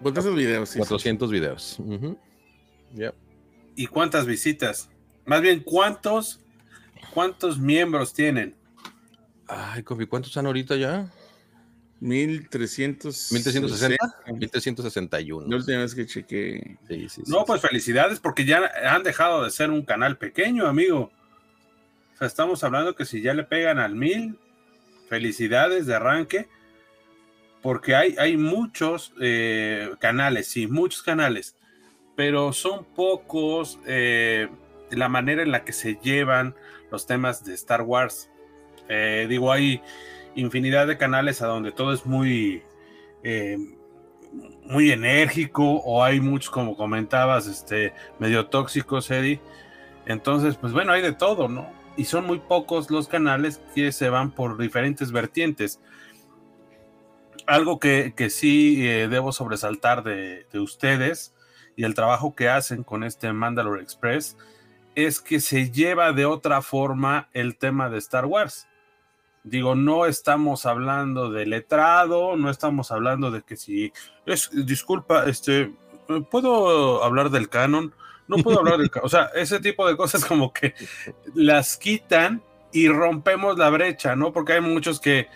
C: ¿Cuántos videos?
A: 400 videos.
B: ¿Y cuántas visitas? Más bien, ¿cuántos, cuántos miembros tienen?
A: Ay, Kofi, ¿cuántos han ahorita ya?
C: 1300.
A: 1360. 1361.
C: La última vez que chequé.
B: no, pues felicidades, porque ya han dejado de ser un canal pequeño, amigo estamos hablando que si ya le pegan al mil, felicidades de arranque, porque hay, hay muchos eh, canales, sí, muchos canales, pero son pocos eh, la manera en la que se llevan los temas de Star Wars. Eh, digo, hay infinidad de canales a donde todo es muy muy enérgico o hay muchos, como comentabas, este, medio tóxicos, Eddie. Entonces, pues bueno, hay de todo, ¿no? Y son muy pocos los canales que se van por diferentes vertientes. Algo que, sí eh, debo sobresaltar de, de, ustedes y el trabajo que hacen con este Mandalore Express es que se lleva de otra forma el tema de Star Wars. Digo, no estamos hablando de letrado, no estamos hablando de que si disculpa, este, ¿puedo hablar del canon? No puedo hablar del. O sea, ese tipo de cosas como que las quitan y rompemos la brecha, ¿no? Porque hay muchos que,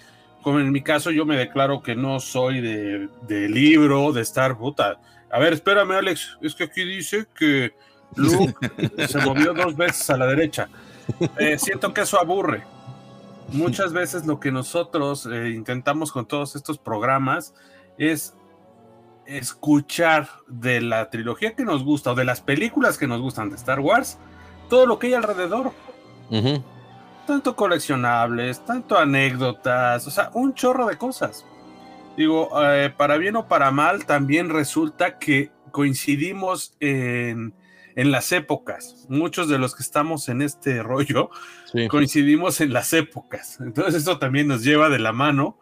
B: como en mi caso, yo me declaro que no soy de, de libro, de estar puta. A ver, espérame, Alex, es que aquí dice que Luke se movió dos veces a la derecha. Eh, siento que eso aburre muchas veces lo que nosotros eh, intentamos con todos estos programas es escuchar de la trilogía que nos gusta o de las películas que nos gustan de Star Wars, todo lo que hay alrededor. Tanto coleccionables, tanto anécdotas, o sea, un chorro de cosas. Digo, eh, para bien o para mal, también resulta que coincidimos en en las épocas. Muchos de los que estamos en este rollo coincidimos en las épocas. Entonces eso también nos lleva de la mano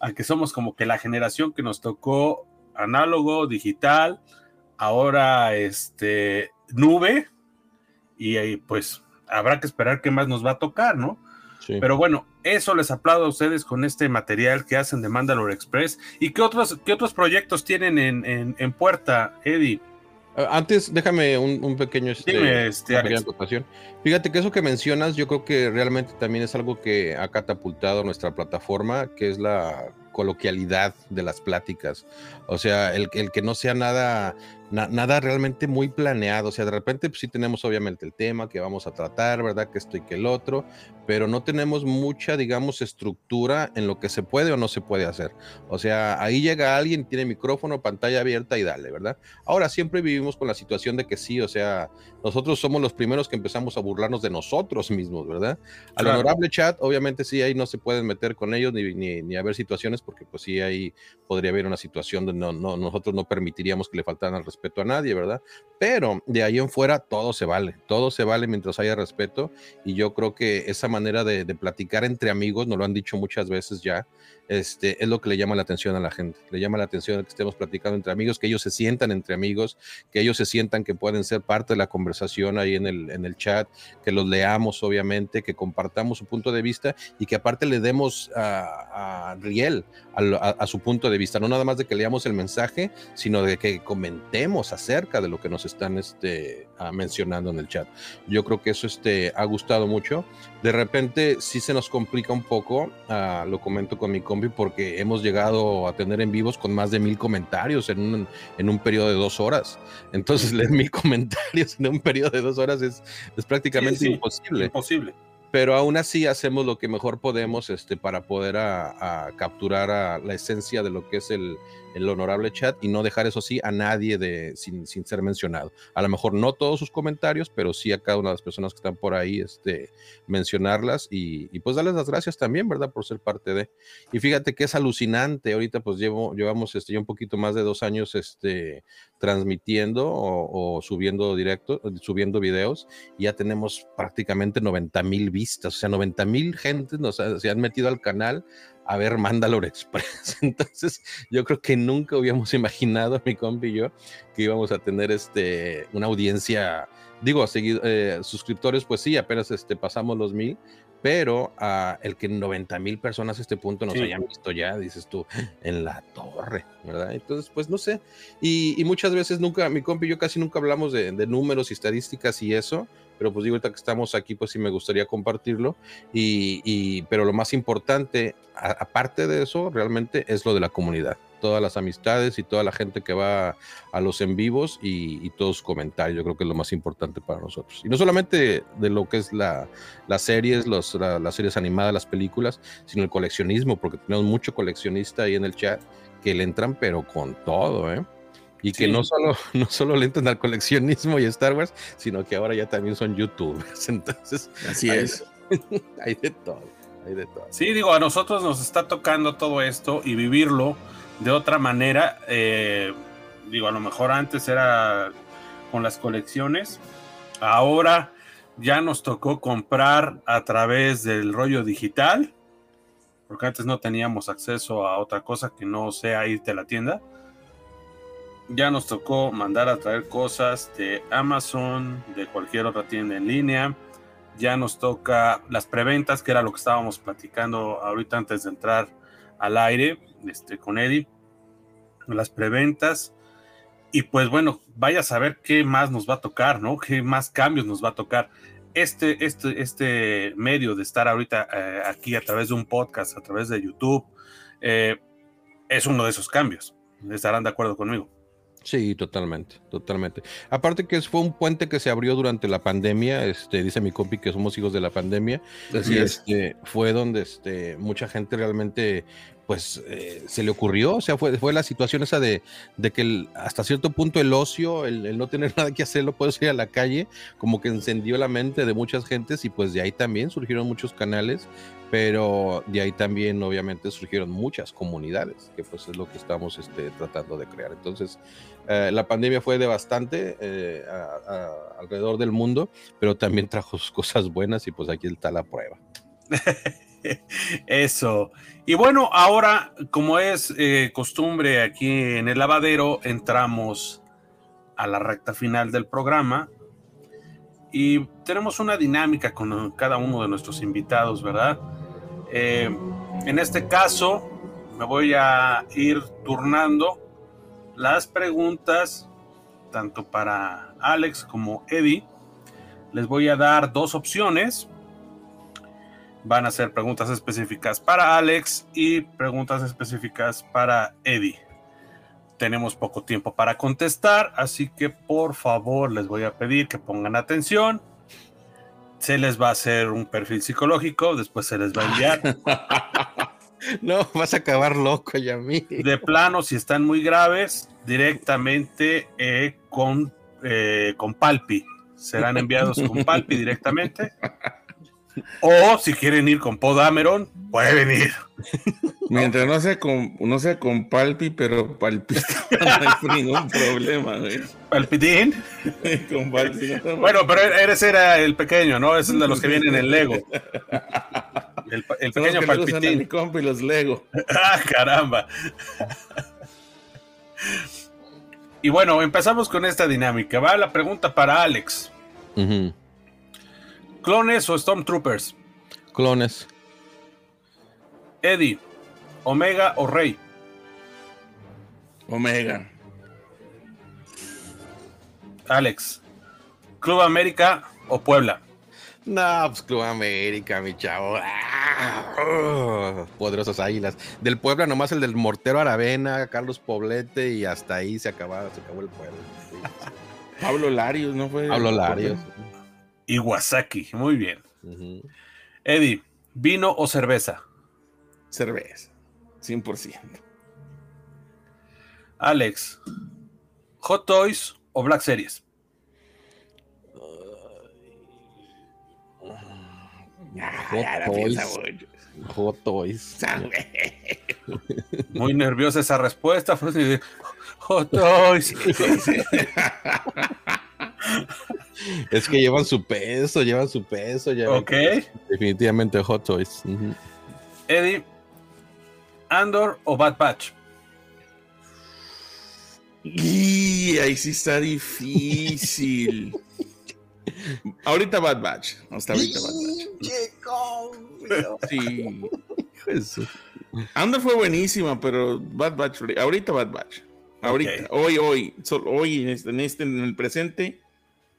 B: a que somos como que la generación que nos tocó análogo, digital, ahora este nube y ahí pues habrá que esperar qué más nos va a tocar, ¿no? Pero bueno, eso les aplaudo a ustedes con este material que hacen de Mandalore Express. ¿Y qué otros, qué otros proyectos tienen en, en, en puerta, Eddie?
A: Ah, antes, déjame un, pequeño este, este Fíjate que eso que mencionas, yo creo que realmente también es algo que ha catapultado nuestra plataforma, que es la coloquialidad de las pláticas. O sea, el, el que no sea nada nada realmente muy planeado. O sea, de repente pues, sí tenemos obviamente el tema que vamos a tratar, ¿verdad? Que esto y que el otro, pero no tenemos mucha, digamos, estructura en lo que se puede o no se puede hacer. O sea, ahí llega alguien, tiene micrófono, pantalla abierta y dale, ¿verdad? Ahora siempre vivimos con la situación de que sí, o sea, nosotros somos los primeros que empezamos a burlarnos de nosotros mismos, ¿verdad? Al honorable chat, obviamente sí, ahí no se pueden meter con ellos ni, ni, ni haber situaciones porque pues sí, ahí podría haber una situación donde no, no, nosotros no permitiríamos que le faltaran al respeto a nadie, ¿verdad? Pero de ahí en fuera todo se vale, todo se vale mientras haya respeto y yo creo que esa manera de, de platicar entre amigos, nos lo han dicho muchas veces ya, este, es lo que le llama la atención a la gente. Le llama la atención que estemos platicando entre amigos, que ellos se sientan entre amigos, que ellos se sientan que pueden ser parte de la conversación ahí en el, en el chat, que los leamos, obviamente, que compartamos su punto de vista y que aparte le demos a, riel a, su punto de vista. No nada más de que leamos el mensaje, sino de que comentemos acerca de lo que nos están este, mencionando en el chat. Yo creo que eso este, ha gustado mucho. De repente sí se nos complica un poco, ah, lo comento con mi combi, porque hemos llegado a tener en vivos con más de mil comentarios en un, en un periodo de dos horas. Entonces leer mil comentarios en un periodo de dos horas es, es prácticamente imposible.
B: Imposible
A: pero aún así hacemos lo que mejor podemos este, para poder a, capturar a la esencia de lo que es el, el, honorable chat y no dejar eso sí a nadie de, sin, sin, ser mencionado. A lo mejor no todos sus comentarios, pero sí a cada una de las personas que están por ahí este, mencionarlas y, y pues darles las gracias también, ¿verdad? Por ser parte de. Y fíjate que es alucinante, ahorita pues llevo, llevamos este, ya un poquito más de dos años este, transmitiendo o, subiendo directo, subiendo videos y ya tenemos prácticamente 90 mil videos o sea, 90 mil gentes nos se han metido al canal a ver Mandalore Express. Entonces, yo creo que nunca hubiéramos imaginado, mi compi y yo, que íbamos a tener este, una audiencia, digo, seguido, eh, suscriptores, pues sí, apenas este, pasamos los mil, pero uh, el que 90 mil personas a este punto nos hayan visto ya, dices tú, en la torre, ¿verdad? Entonces, pues no sé. Y, y muchas veces nunca, mi compi y yo casi nunca hablamos de, de números y estadísticas y eso pero pues digo, ahorita que estamos aquí, pues sí me gustaría compartirlo. Y, pero lo más importante, aparte de eso, realmente es lo de la comunidad. Todas las amistades y toda la gente que va a los en vivos y, todos sus comentarios, yo creo que es lo más importante para nosotros. Y no solamente de lo que es la, las series, los, las series animadas, las películas, sino el coleccionismo, porque tenemos mucho coleccionista ahí en el chat que le entran, pero con todo, ¿eh? Y que no solo, no solo le entran al coleccionismo y Star Wars, sino que ahora ya también son youtubers. Entonces,
C: así es.
A: hay de todo, hay de todo.
B: Sí, digo, a nosotros nos está tocando todo esto y vivirlo de otra manera. Eh, digo, a lo mejor antes era con las colecciones. Ahora ya nos tocó comprar a través del rollo digital, porque antes no teníamos acceso a otra cosa que no sea irte a la tienda. Ya nos tocó mandar a traer cosas de Amazon, de cualquier otra tienda en línea. Ya nos toca las preventas, que era lo que estábamos platicando ahorita antes de entrar al aire este, con Eddie. Las preventas. Y pues bueno, vaya a saber qué más nos va a tocar, ¿no? Qué más cambios nos va a tocar. Este, este, este medio de estar ahorita eh, aquí a través de un podcast, a través de YouTube, eh, es uno de esos cambios. Estarán de acuerdo conmigo.
A: Sí, totalmente, totalmente. Aparte que fue un puente que se abrió durante la pandemia, este, dice mi compi que somos hijos de la pandemia,
C: Así
A: y
C: es.
A: este, fue donde este, mucha gente realmente pues eh, se le ocurrió, o sea, fue, fue la situación esa de, de que hasta cierto punto el ocio, el, no tener nada que hacer, lo puedes ir a la calle, como que encendió la mente de muchas gentes y pues de ahí también surgieron muchos canales, pero de ahí también obviamente surgieron muchas comunidades, que pues es lo que estamos este, tratando de crear. Entonces, eh, la pandemia fue devastante eh, alrededor del mundo, pero también trajo sus cosas buenas y pues aquí está la prueba.
B: Eso. Y bueno, ahora, como es eh, costumbre aquí en el lavadero, entramos a la recta final del programa y tenemos una dinámica con cada uno de nuestros invitados, ¿verdad? Eh, en este caso, me voy a ir turnando las preguntas, tanto para Alex como Eddie. Les voy a dar dos opciones van a ser preguntas específicas para Alex y preguntas específicas para Eddie. Tenemos poco tiempo para contestar, así que por favor les voy a pedir que pongan atención. Se les va a hacer un perfil psicológico, después se les va a enviar.
A: No, vas a acabar loco, Yami.
B: De plano, si están muy graves, directamente eh, con, eh, con Palpi. Serán enviados con Palpi directamente. O si quieren ir con Podameron, pueden ir.
C: Mientras no sea con, no sea con palpi, pero palpita, no hay ningún problema, güey.
B: Palpitín.
C: con palpi. no,
B: Bueno, pero eres era el pequeño, ¿no? Es el de los que vienen en Lego. El, el
C: los
B: pequeño palpitín.
C: compa y los Lego.
B: ¡Ah, caramba! Y bueno, empezamos con esta dinámica. Va la pregunta para Alex. ¿Clones o Stormtroopers?
A: Clones.
B: Eddie, Omega o Rey.
C: Omega.
B: Alex, Club América o Puebla.
A: No, pues Club América, mi chavo. Ah, oh, poderosas águilas. Del Puebla, nomás el del Mortero Aravena, Carlos Poblete y hasta ahí se acababa, se acabó el pueblo.
C: Pablo Larios, ¿no fue?
A: Pablo Larios.
B: Iwasaki, muy bien. Eddie, ¿vino o cerveza?
C: Cerveza. 100%.
B: Alex, Hot Toys o Black Series.
C: Ya,
A: Hot Toys. Hot.
B: Muy nerviosa esa respuesta. Hot Toys.
A: Es que llevan su peso, llevan su peso. Ya
B: Ok.
A: Definitivamente Hot Toys.
B: Eddie, Andor o Bad Batch.
C: Y ahí sí está difícil. ahorita Bad Batch. Hasta ahorita Bad Batch. Sí.
A: Eso.
C: Andor fue buenísima, pero Bad Batch, ahorita Bad Batch. Ahorita,
B: Ok.
C: hoy, hoy, solo hoy, en este, en este, en el presente,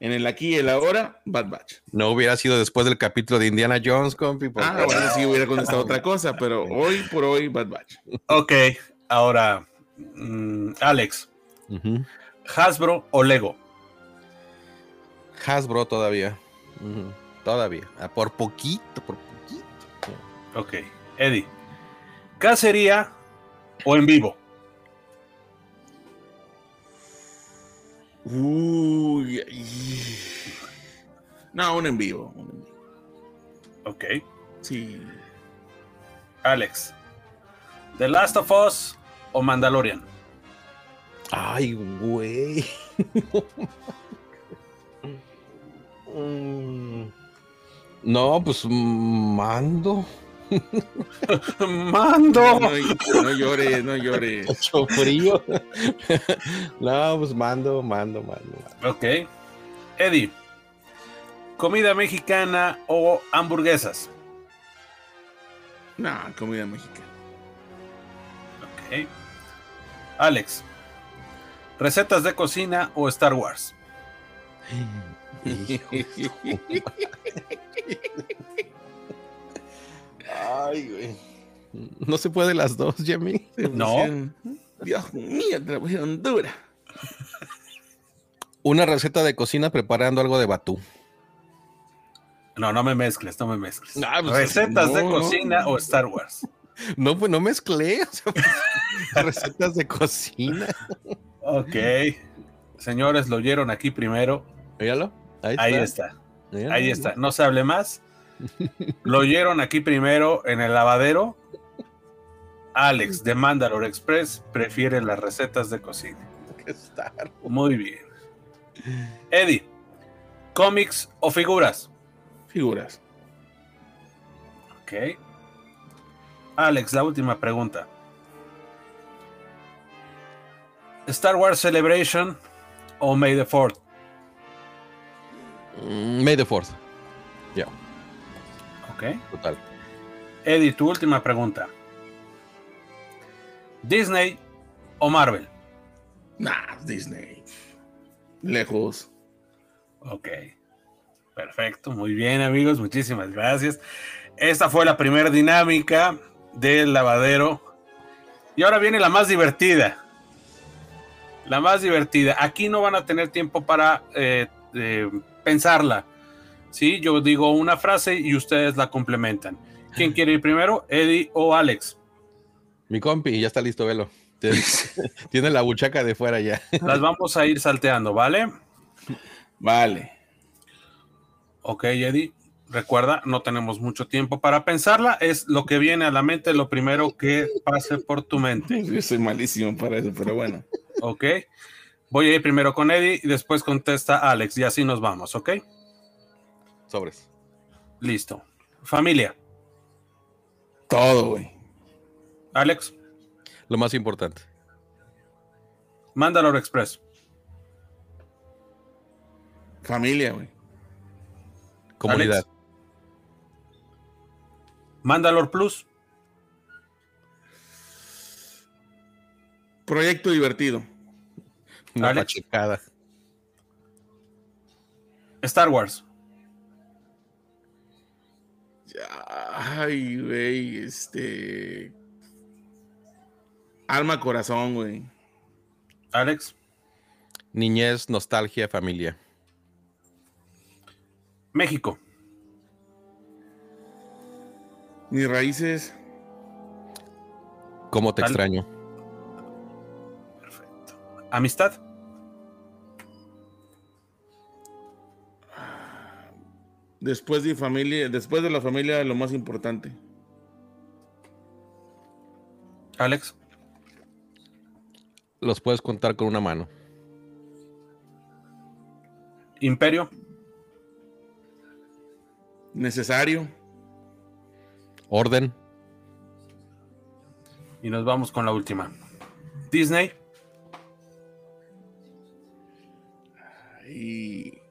C: en el aquí y el ahora, Bad Batch.
A: No hubiera sido después del capítulo de Indiana Jones, compi. porque-
C: Ah, bueno, sí hubiera contestado otra cosa, pero hoy por hoy, Bad Batch.
B: Ok, ahora, mm, Alex. Hasbro o Lego.
A: Hasbro todavía. Todavía. Ah, por poquito, por poquito.
B: Ok, Eddie, cacería o en vivo.
C: Uy. No, un en vivo. un en vivo.
B: Ok,
C: Sí.
B: Alex, The Last of Us o Mandalorian?
A: Ay, güey. Mm. no, pues mando.
B: Mando.
C: No, no llores, no llores.
A: Mucho frío. no, pues mando, mando, mando.
B: Ok. Eddie, ¿comida mexicana o hamburguesas?
C: No, comida mexicana.
B: Ok. Alex, ¿recetas de cocina o Star Wars?
A: Ay, güey. No se puede las dos, Jimmy.
B: No.
C: Dios mío, te la pusieron dura.
A: Una receta de cocina preparando algo de batú.
B: No, no me mezcles, no me mezcles.
A: No, pues,
B: ¿Recetas de
C: no.
B: cocina o Star Wars?
A: No, pues no mezclé. o sea, recetas de cocina.
B: Ok. Señores, lo oyeron aquí primero.
A: Míralo. Ahí está.
B: Ahí está.
A: Míralo.
B: Ahí está. No se hable más. Lo oyeron aquí primero en el lavadero. Alex de Mandalore Express prefiere las recetas de cocina. Muy bien. Eddie, ¿cómics o figuras?
C: Figuras.
B: Ok. Alex, la última pregunta. ¿Star Wars Celebration o May the 4th?
A: Mm, May the fourth. Ya,
B: Ok.
A: total.
B: Eddie, tu última pregunta. ¿Disney o Marvel?
C: Nah, Disney. Lejos.
B: Ok. Perfecto, muy bien amigos, muchísimas gracias. Esta fue la primera dinámica del lavadero. Y ahora viene la más divertida. La más divertida. Aquí no van a tener tiempo para eh, eh, pensarla. ¿Sí? Yo digo una frase y ustedes la complementan. ¿Quién quiere ir primero? ¿Eddie o Alex?
A: Mi compi, ya está listo, velo. Tiene- la buchaca de fuera ya.
B: Las vamos a ir salteando, ¿vale?
C: Vale.
B: Ok, Eddie. Recuerda, no tenemos mucho tiempo para pensarla. Es lo que viene a la mente, lo primero que pase por tu mente.
C: Yo soy malísimo para eso, pero bueno.
B: Ok. Voy a ir primero con Eddie y después contesta Alex y así nos vamos, ¿ok?
A: Sobres.
B: Listo. Familia.
C: Todo, güey.
B: Alex,
A: Lo más importante.
B: Mandalore Express.
C: Familia, güey.
A: Comunidad.
B: Alex. Mandalore Plus.
C: Proyecto divertido.
A: Una
B: Alex.
A: pachecada.
B: Star Wars.
C: Ay, güey, este. Alma, corazón, güey.
B: Alex.
A: Niñez, nostalgia, familia.
B: México.
C: Mis raíces,
A: ¿Cómo te extraño?
B: Perfecto. Amistad.
C: Después de familia, después de la familia, lo más importante.
B: Alex.
A: Los puedes contar con una mano.
B: Imperio.
C: Necesario.
A: Orden.
B: Y nos vamos con la última. Disney.
C: Y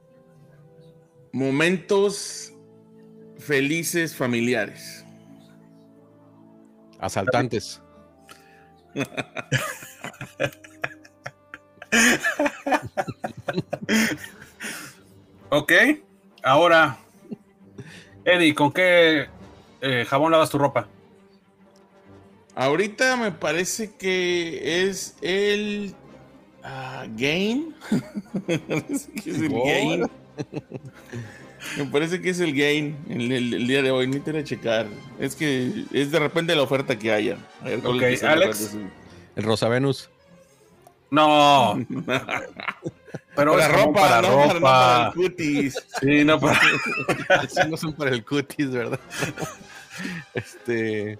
C: momentos felices familiares.
A: Asaltantes.
B: Ok. Ahora, Eddie, ¿con qué eh, jabón lavas tu ropa?
C: Ahorita me parece que es el ah, Game. Es el
A: ¿Por?
C: Game. Me parece que es el Game el, el- el día de hoy. Ni te voy a checar. Es que es de repente la oferta que haya. A ver cuál
B: Ok,
C: es que
B: Alex.
A: El Rosa Venus.
B: No, pero
C: Para ropa,
B: para
C: no, para, no para
B: ropa.
C: el cutis.
B: Sí, no para.
A: No son para el cutis, ¿verdad? este.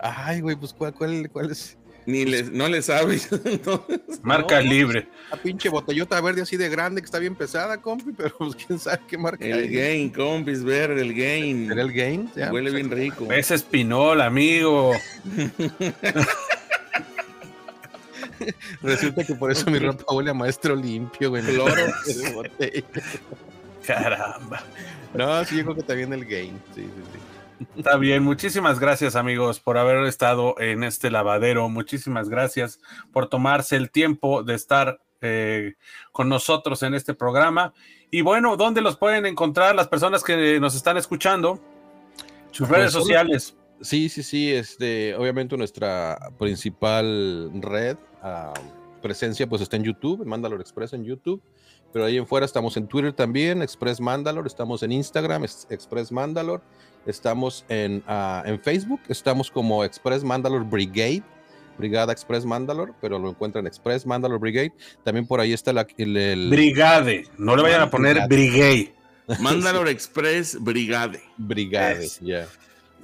A: Ay, güey, pues ¿cuál, cuál, cuál es?
C: Ni les, no le sabes.
B: marca libre.
A: La pinche botellota verde así de grande que está bien pesada, compi, pero pues quién sabe qué marca
C: El Gain, compis, verde, el Gain.
A: ¿Era el Gain?
C: Huele bien rico.
B: Es espinol, amigo.
A: Resulta que por eso mi ropa huele a maestro limpio, güey.
C: Cloro.
B: Caramba.
A: No, sí, yo creo que también el Gain. Sí, sí, sí.
B: Está bien, muchísimas gracias amigos por haber estado en este lavadero. Muchísimas gracias por tomarse el tiempo de estar eh, con nosotros en este programa. Y bueno, ¿dónde los pueden encontrar las personas que nos están escuchando? Sus redes
A: Pues,
B: sociales.
A: Sí, sí, sí. Este, obviamente nuestra principal red, ah, presencia, pues está en YouTube, en Mandalore Express en YouTube. Pero ahí en fuera estamos en Twitter también, Express Mandalore, estamos en Instagram, es- Express Mandalore, estamos en, ah, en Facebook, estamos como Express Mandalore Brigade, Brigada Express Mandalore, pero lo encuentran Express Mandalore Brigade. También por ahí está la- el, el-
B: Brigade. No le vayan a poner Brigade.
C: Mandalore Express Brigade.
A: Brigade,
B: Es.
A: ya.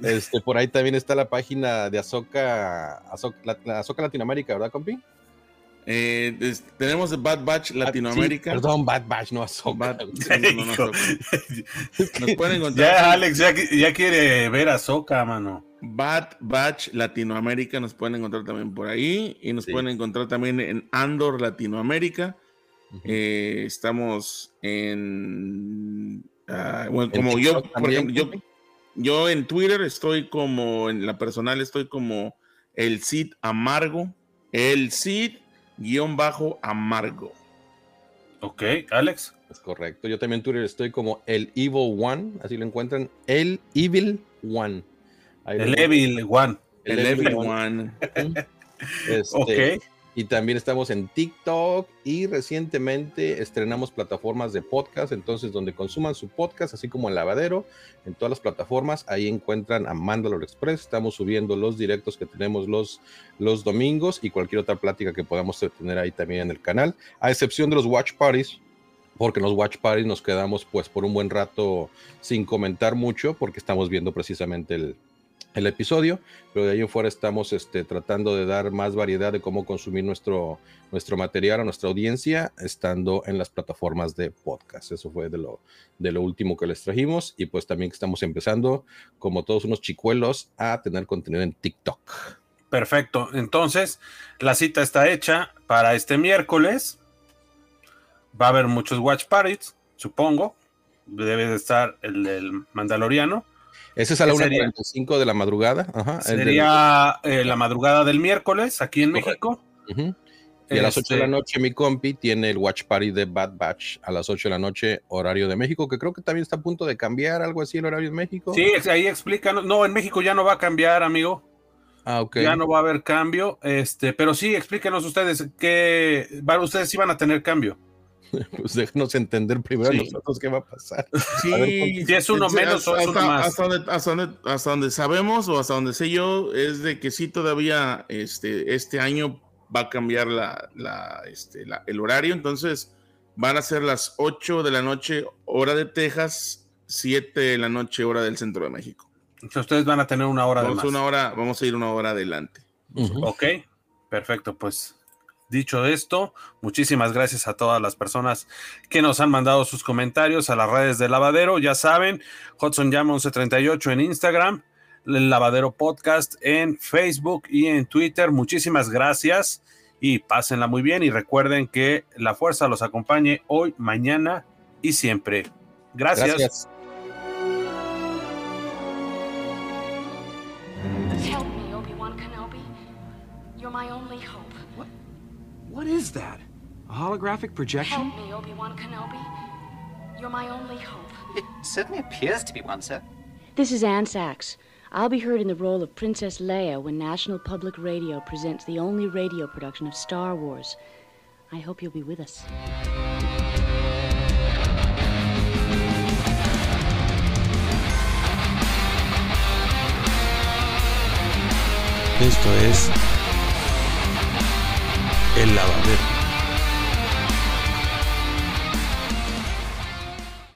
A: Este, por ahí también está la página de Azoka, Azoka, Azoka Latinoamérica, ¿verdad, compi?
C: Eh, es- tenemos Bad Batch
A: Ah,
C: Latinoamérica.
A: sí, perdón, Bad Batch, no Azoka.
C: No, no, no, Nos pueden encontrar.
B: Ya, Alex, ya, ya quiere ver a Soca, mano.
C: Bad Batch Latinoamérica nos pueden encontrar también por ahí y nos
A: Sí.
C: pueden encontrar también en Andor Latinoamérica. Eh, estamos en ah, bueno,
A: En
C: como yo, por ejemplo, yo, yo en Twitter estoy como en la personal estoy como el Cid Amargo, el Cid guion bajo Amargo.
B: Ok, Alex.
A: Es correcto. Yo también en Twitter estoy como el Evil One, así lo encuentran. El Evil One. Ahí
B: El. Evil One.
C: El,
A: El
C: Evil
A: Evil
C: One.
A: Este,
B: Ok.
A: Y también estamos en TikTok y recientemente estrenamos plataformas de podcast, entonces donde consuman su podcast, así como el lavadero, en todas las plataformas, ahí encuentran a Mandalore Express, estamos subiendo los directos que tenemos los, los domingos y cualquier otra plática que podamos tener ahí también en el canal, a excepción de los watch parties, porque en los watch parties nos quedamos pues por un buen rato sin comentar mucho, porque estamos viendo precisamente el, el episodio, pero de ahí en fuera estamos este, tratando de dar más variedad de cómo consumir nuestro, nuestro material a nuestra audiencia, estando en las plataformas de podcast. Eso fue de lo, de lo último que les trajimos y pues también que estamos empezando, como todos unos chicuelos, a tener contenido en TikTok.
B: Perfecto. Entonces, la cita está hecha para este miércoles. Va a haber muchos watch parties, supongo. Debe de estar el del Mandaloriano.
A: Ese es a la
B: ¿Qué sería?
A: 1.45 de la madrugada. Ajá, del-
B: Sería eh, la madrugada del miércoles aquí en
A: Correcto.
B: México.
A: Y a las 8 de la
B: Este,
A: noche, mi compi tiene el Watch Party de Bad Batch a las 8 de la noche, horario de México, que creo que también está a punto de cambiar algo así el horario en México.
B: Sí, ahí explícanos. No, en México ya no va a cambiar, amigo.
A: Ah, ok.
B: Ya no va a haber cambio. Este, pero sí, explíquenos ustedes que ustedes sí van a tener cambio.
A: Pues déjenos entender primero
C: Sí.
A: nosotros qué va a pasar.
C: Sí,
A: A ver,
B: si es uno
C: sí,
B: menos o es uno más.
C: Hasta donde, hasta donde- hasta donde sabemos o hasta donde sé yo es de que sí todavía este, este año va a cambiar la, la, este, la- el horario, entonces van a ser las 8 de la noche hora de Texas, 7 de la noche hora del centro de México.
B: Entonces ustedes van a tener una hora de
C: Vamos,
B: más.
C: una hora, vamos a ir una hora adelante.
A: Ujú.
B: Ok, perfecto. Pues dicho esto, muchísimas gracias a todas las personas que nos han mandado sus comentarios a las redes de Lavadero. Ya saben, Hudson Llama 1138 en Instagram, el Lavadero Podcast en Facebook y en Twitter. Muchísimas gracias y pásenla muy bien. Y recuerden que la fuerza los acompañe hoy, mañana y siempre. Gracias.
D: What is that? A holographic projection?
E: Help me, Obi-Wan Kenobi. You're my only hope.
F: It certainly appears to be one, sir.
G: This is Anne Sachs. I'll be heard in the role of Princess Leia when National Public Radio presents the only radio production of Star Wars. I hope you'll be with us.
H: Esto es El Lavadero.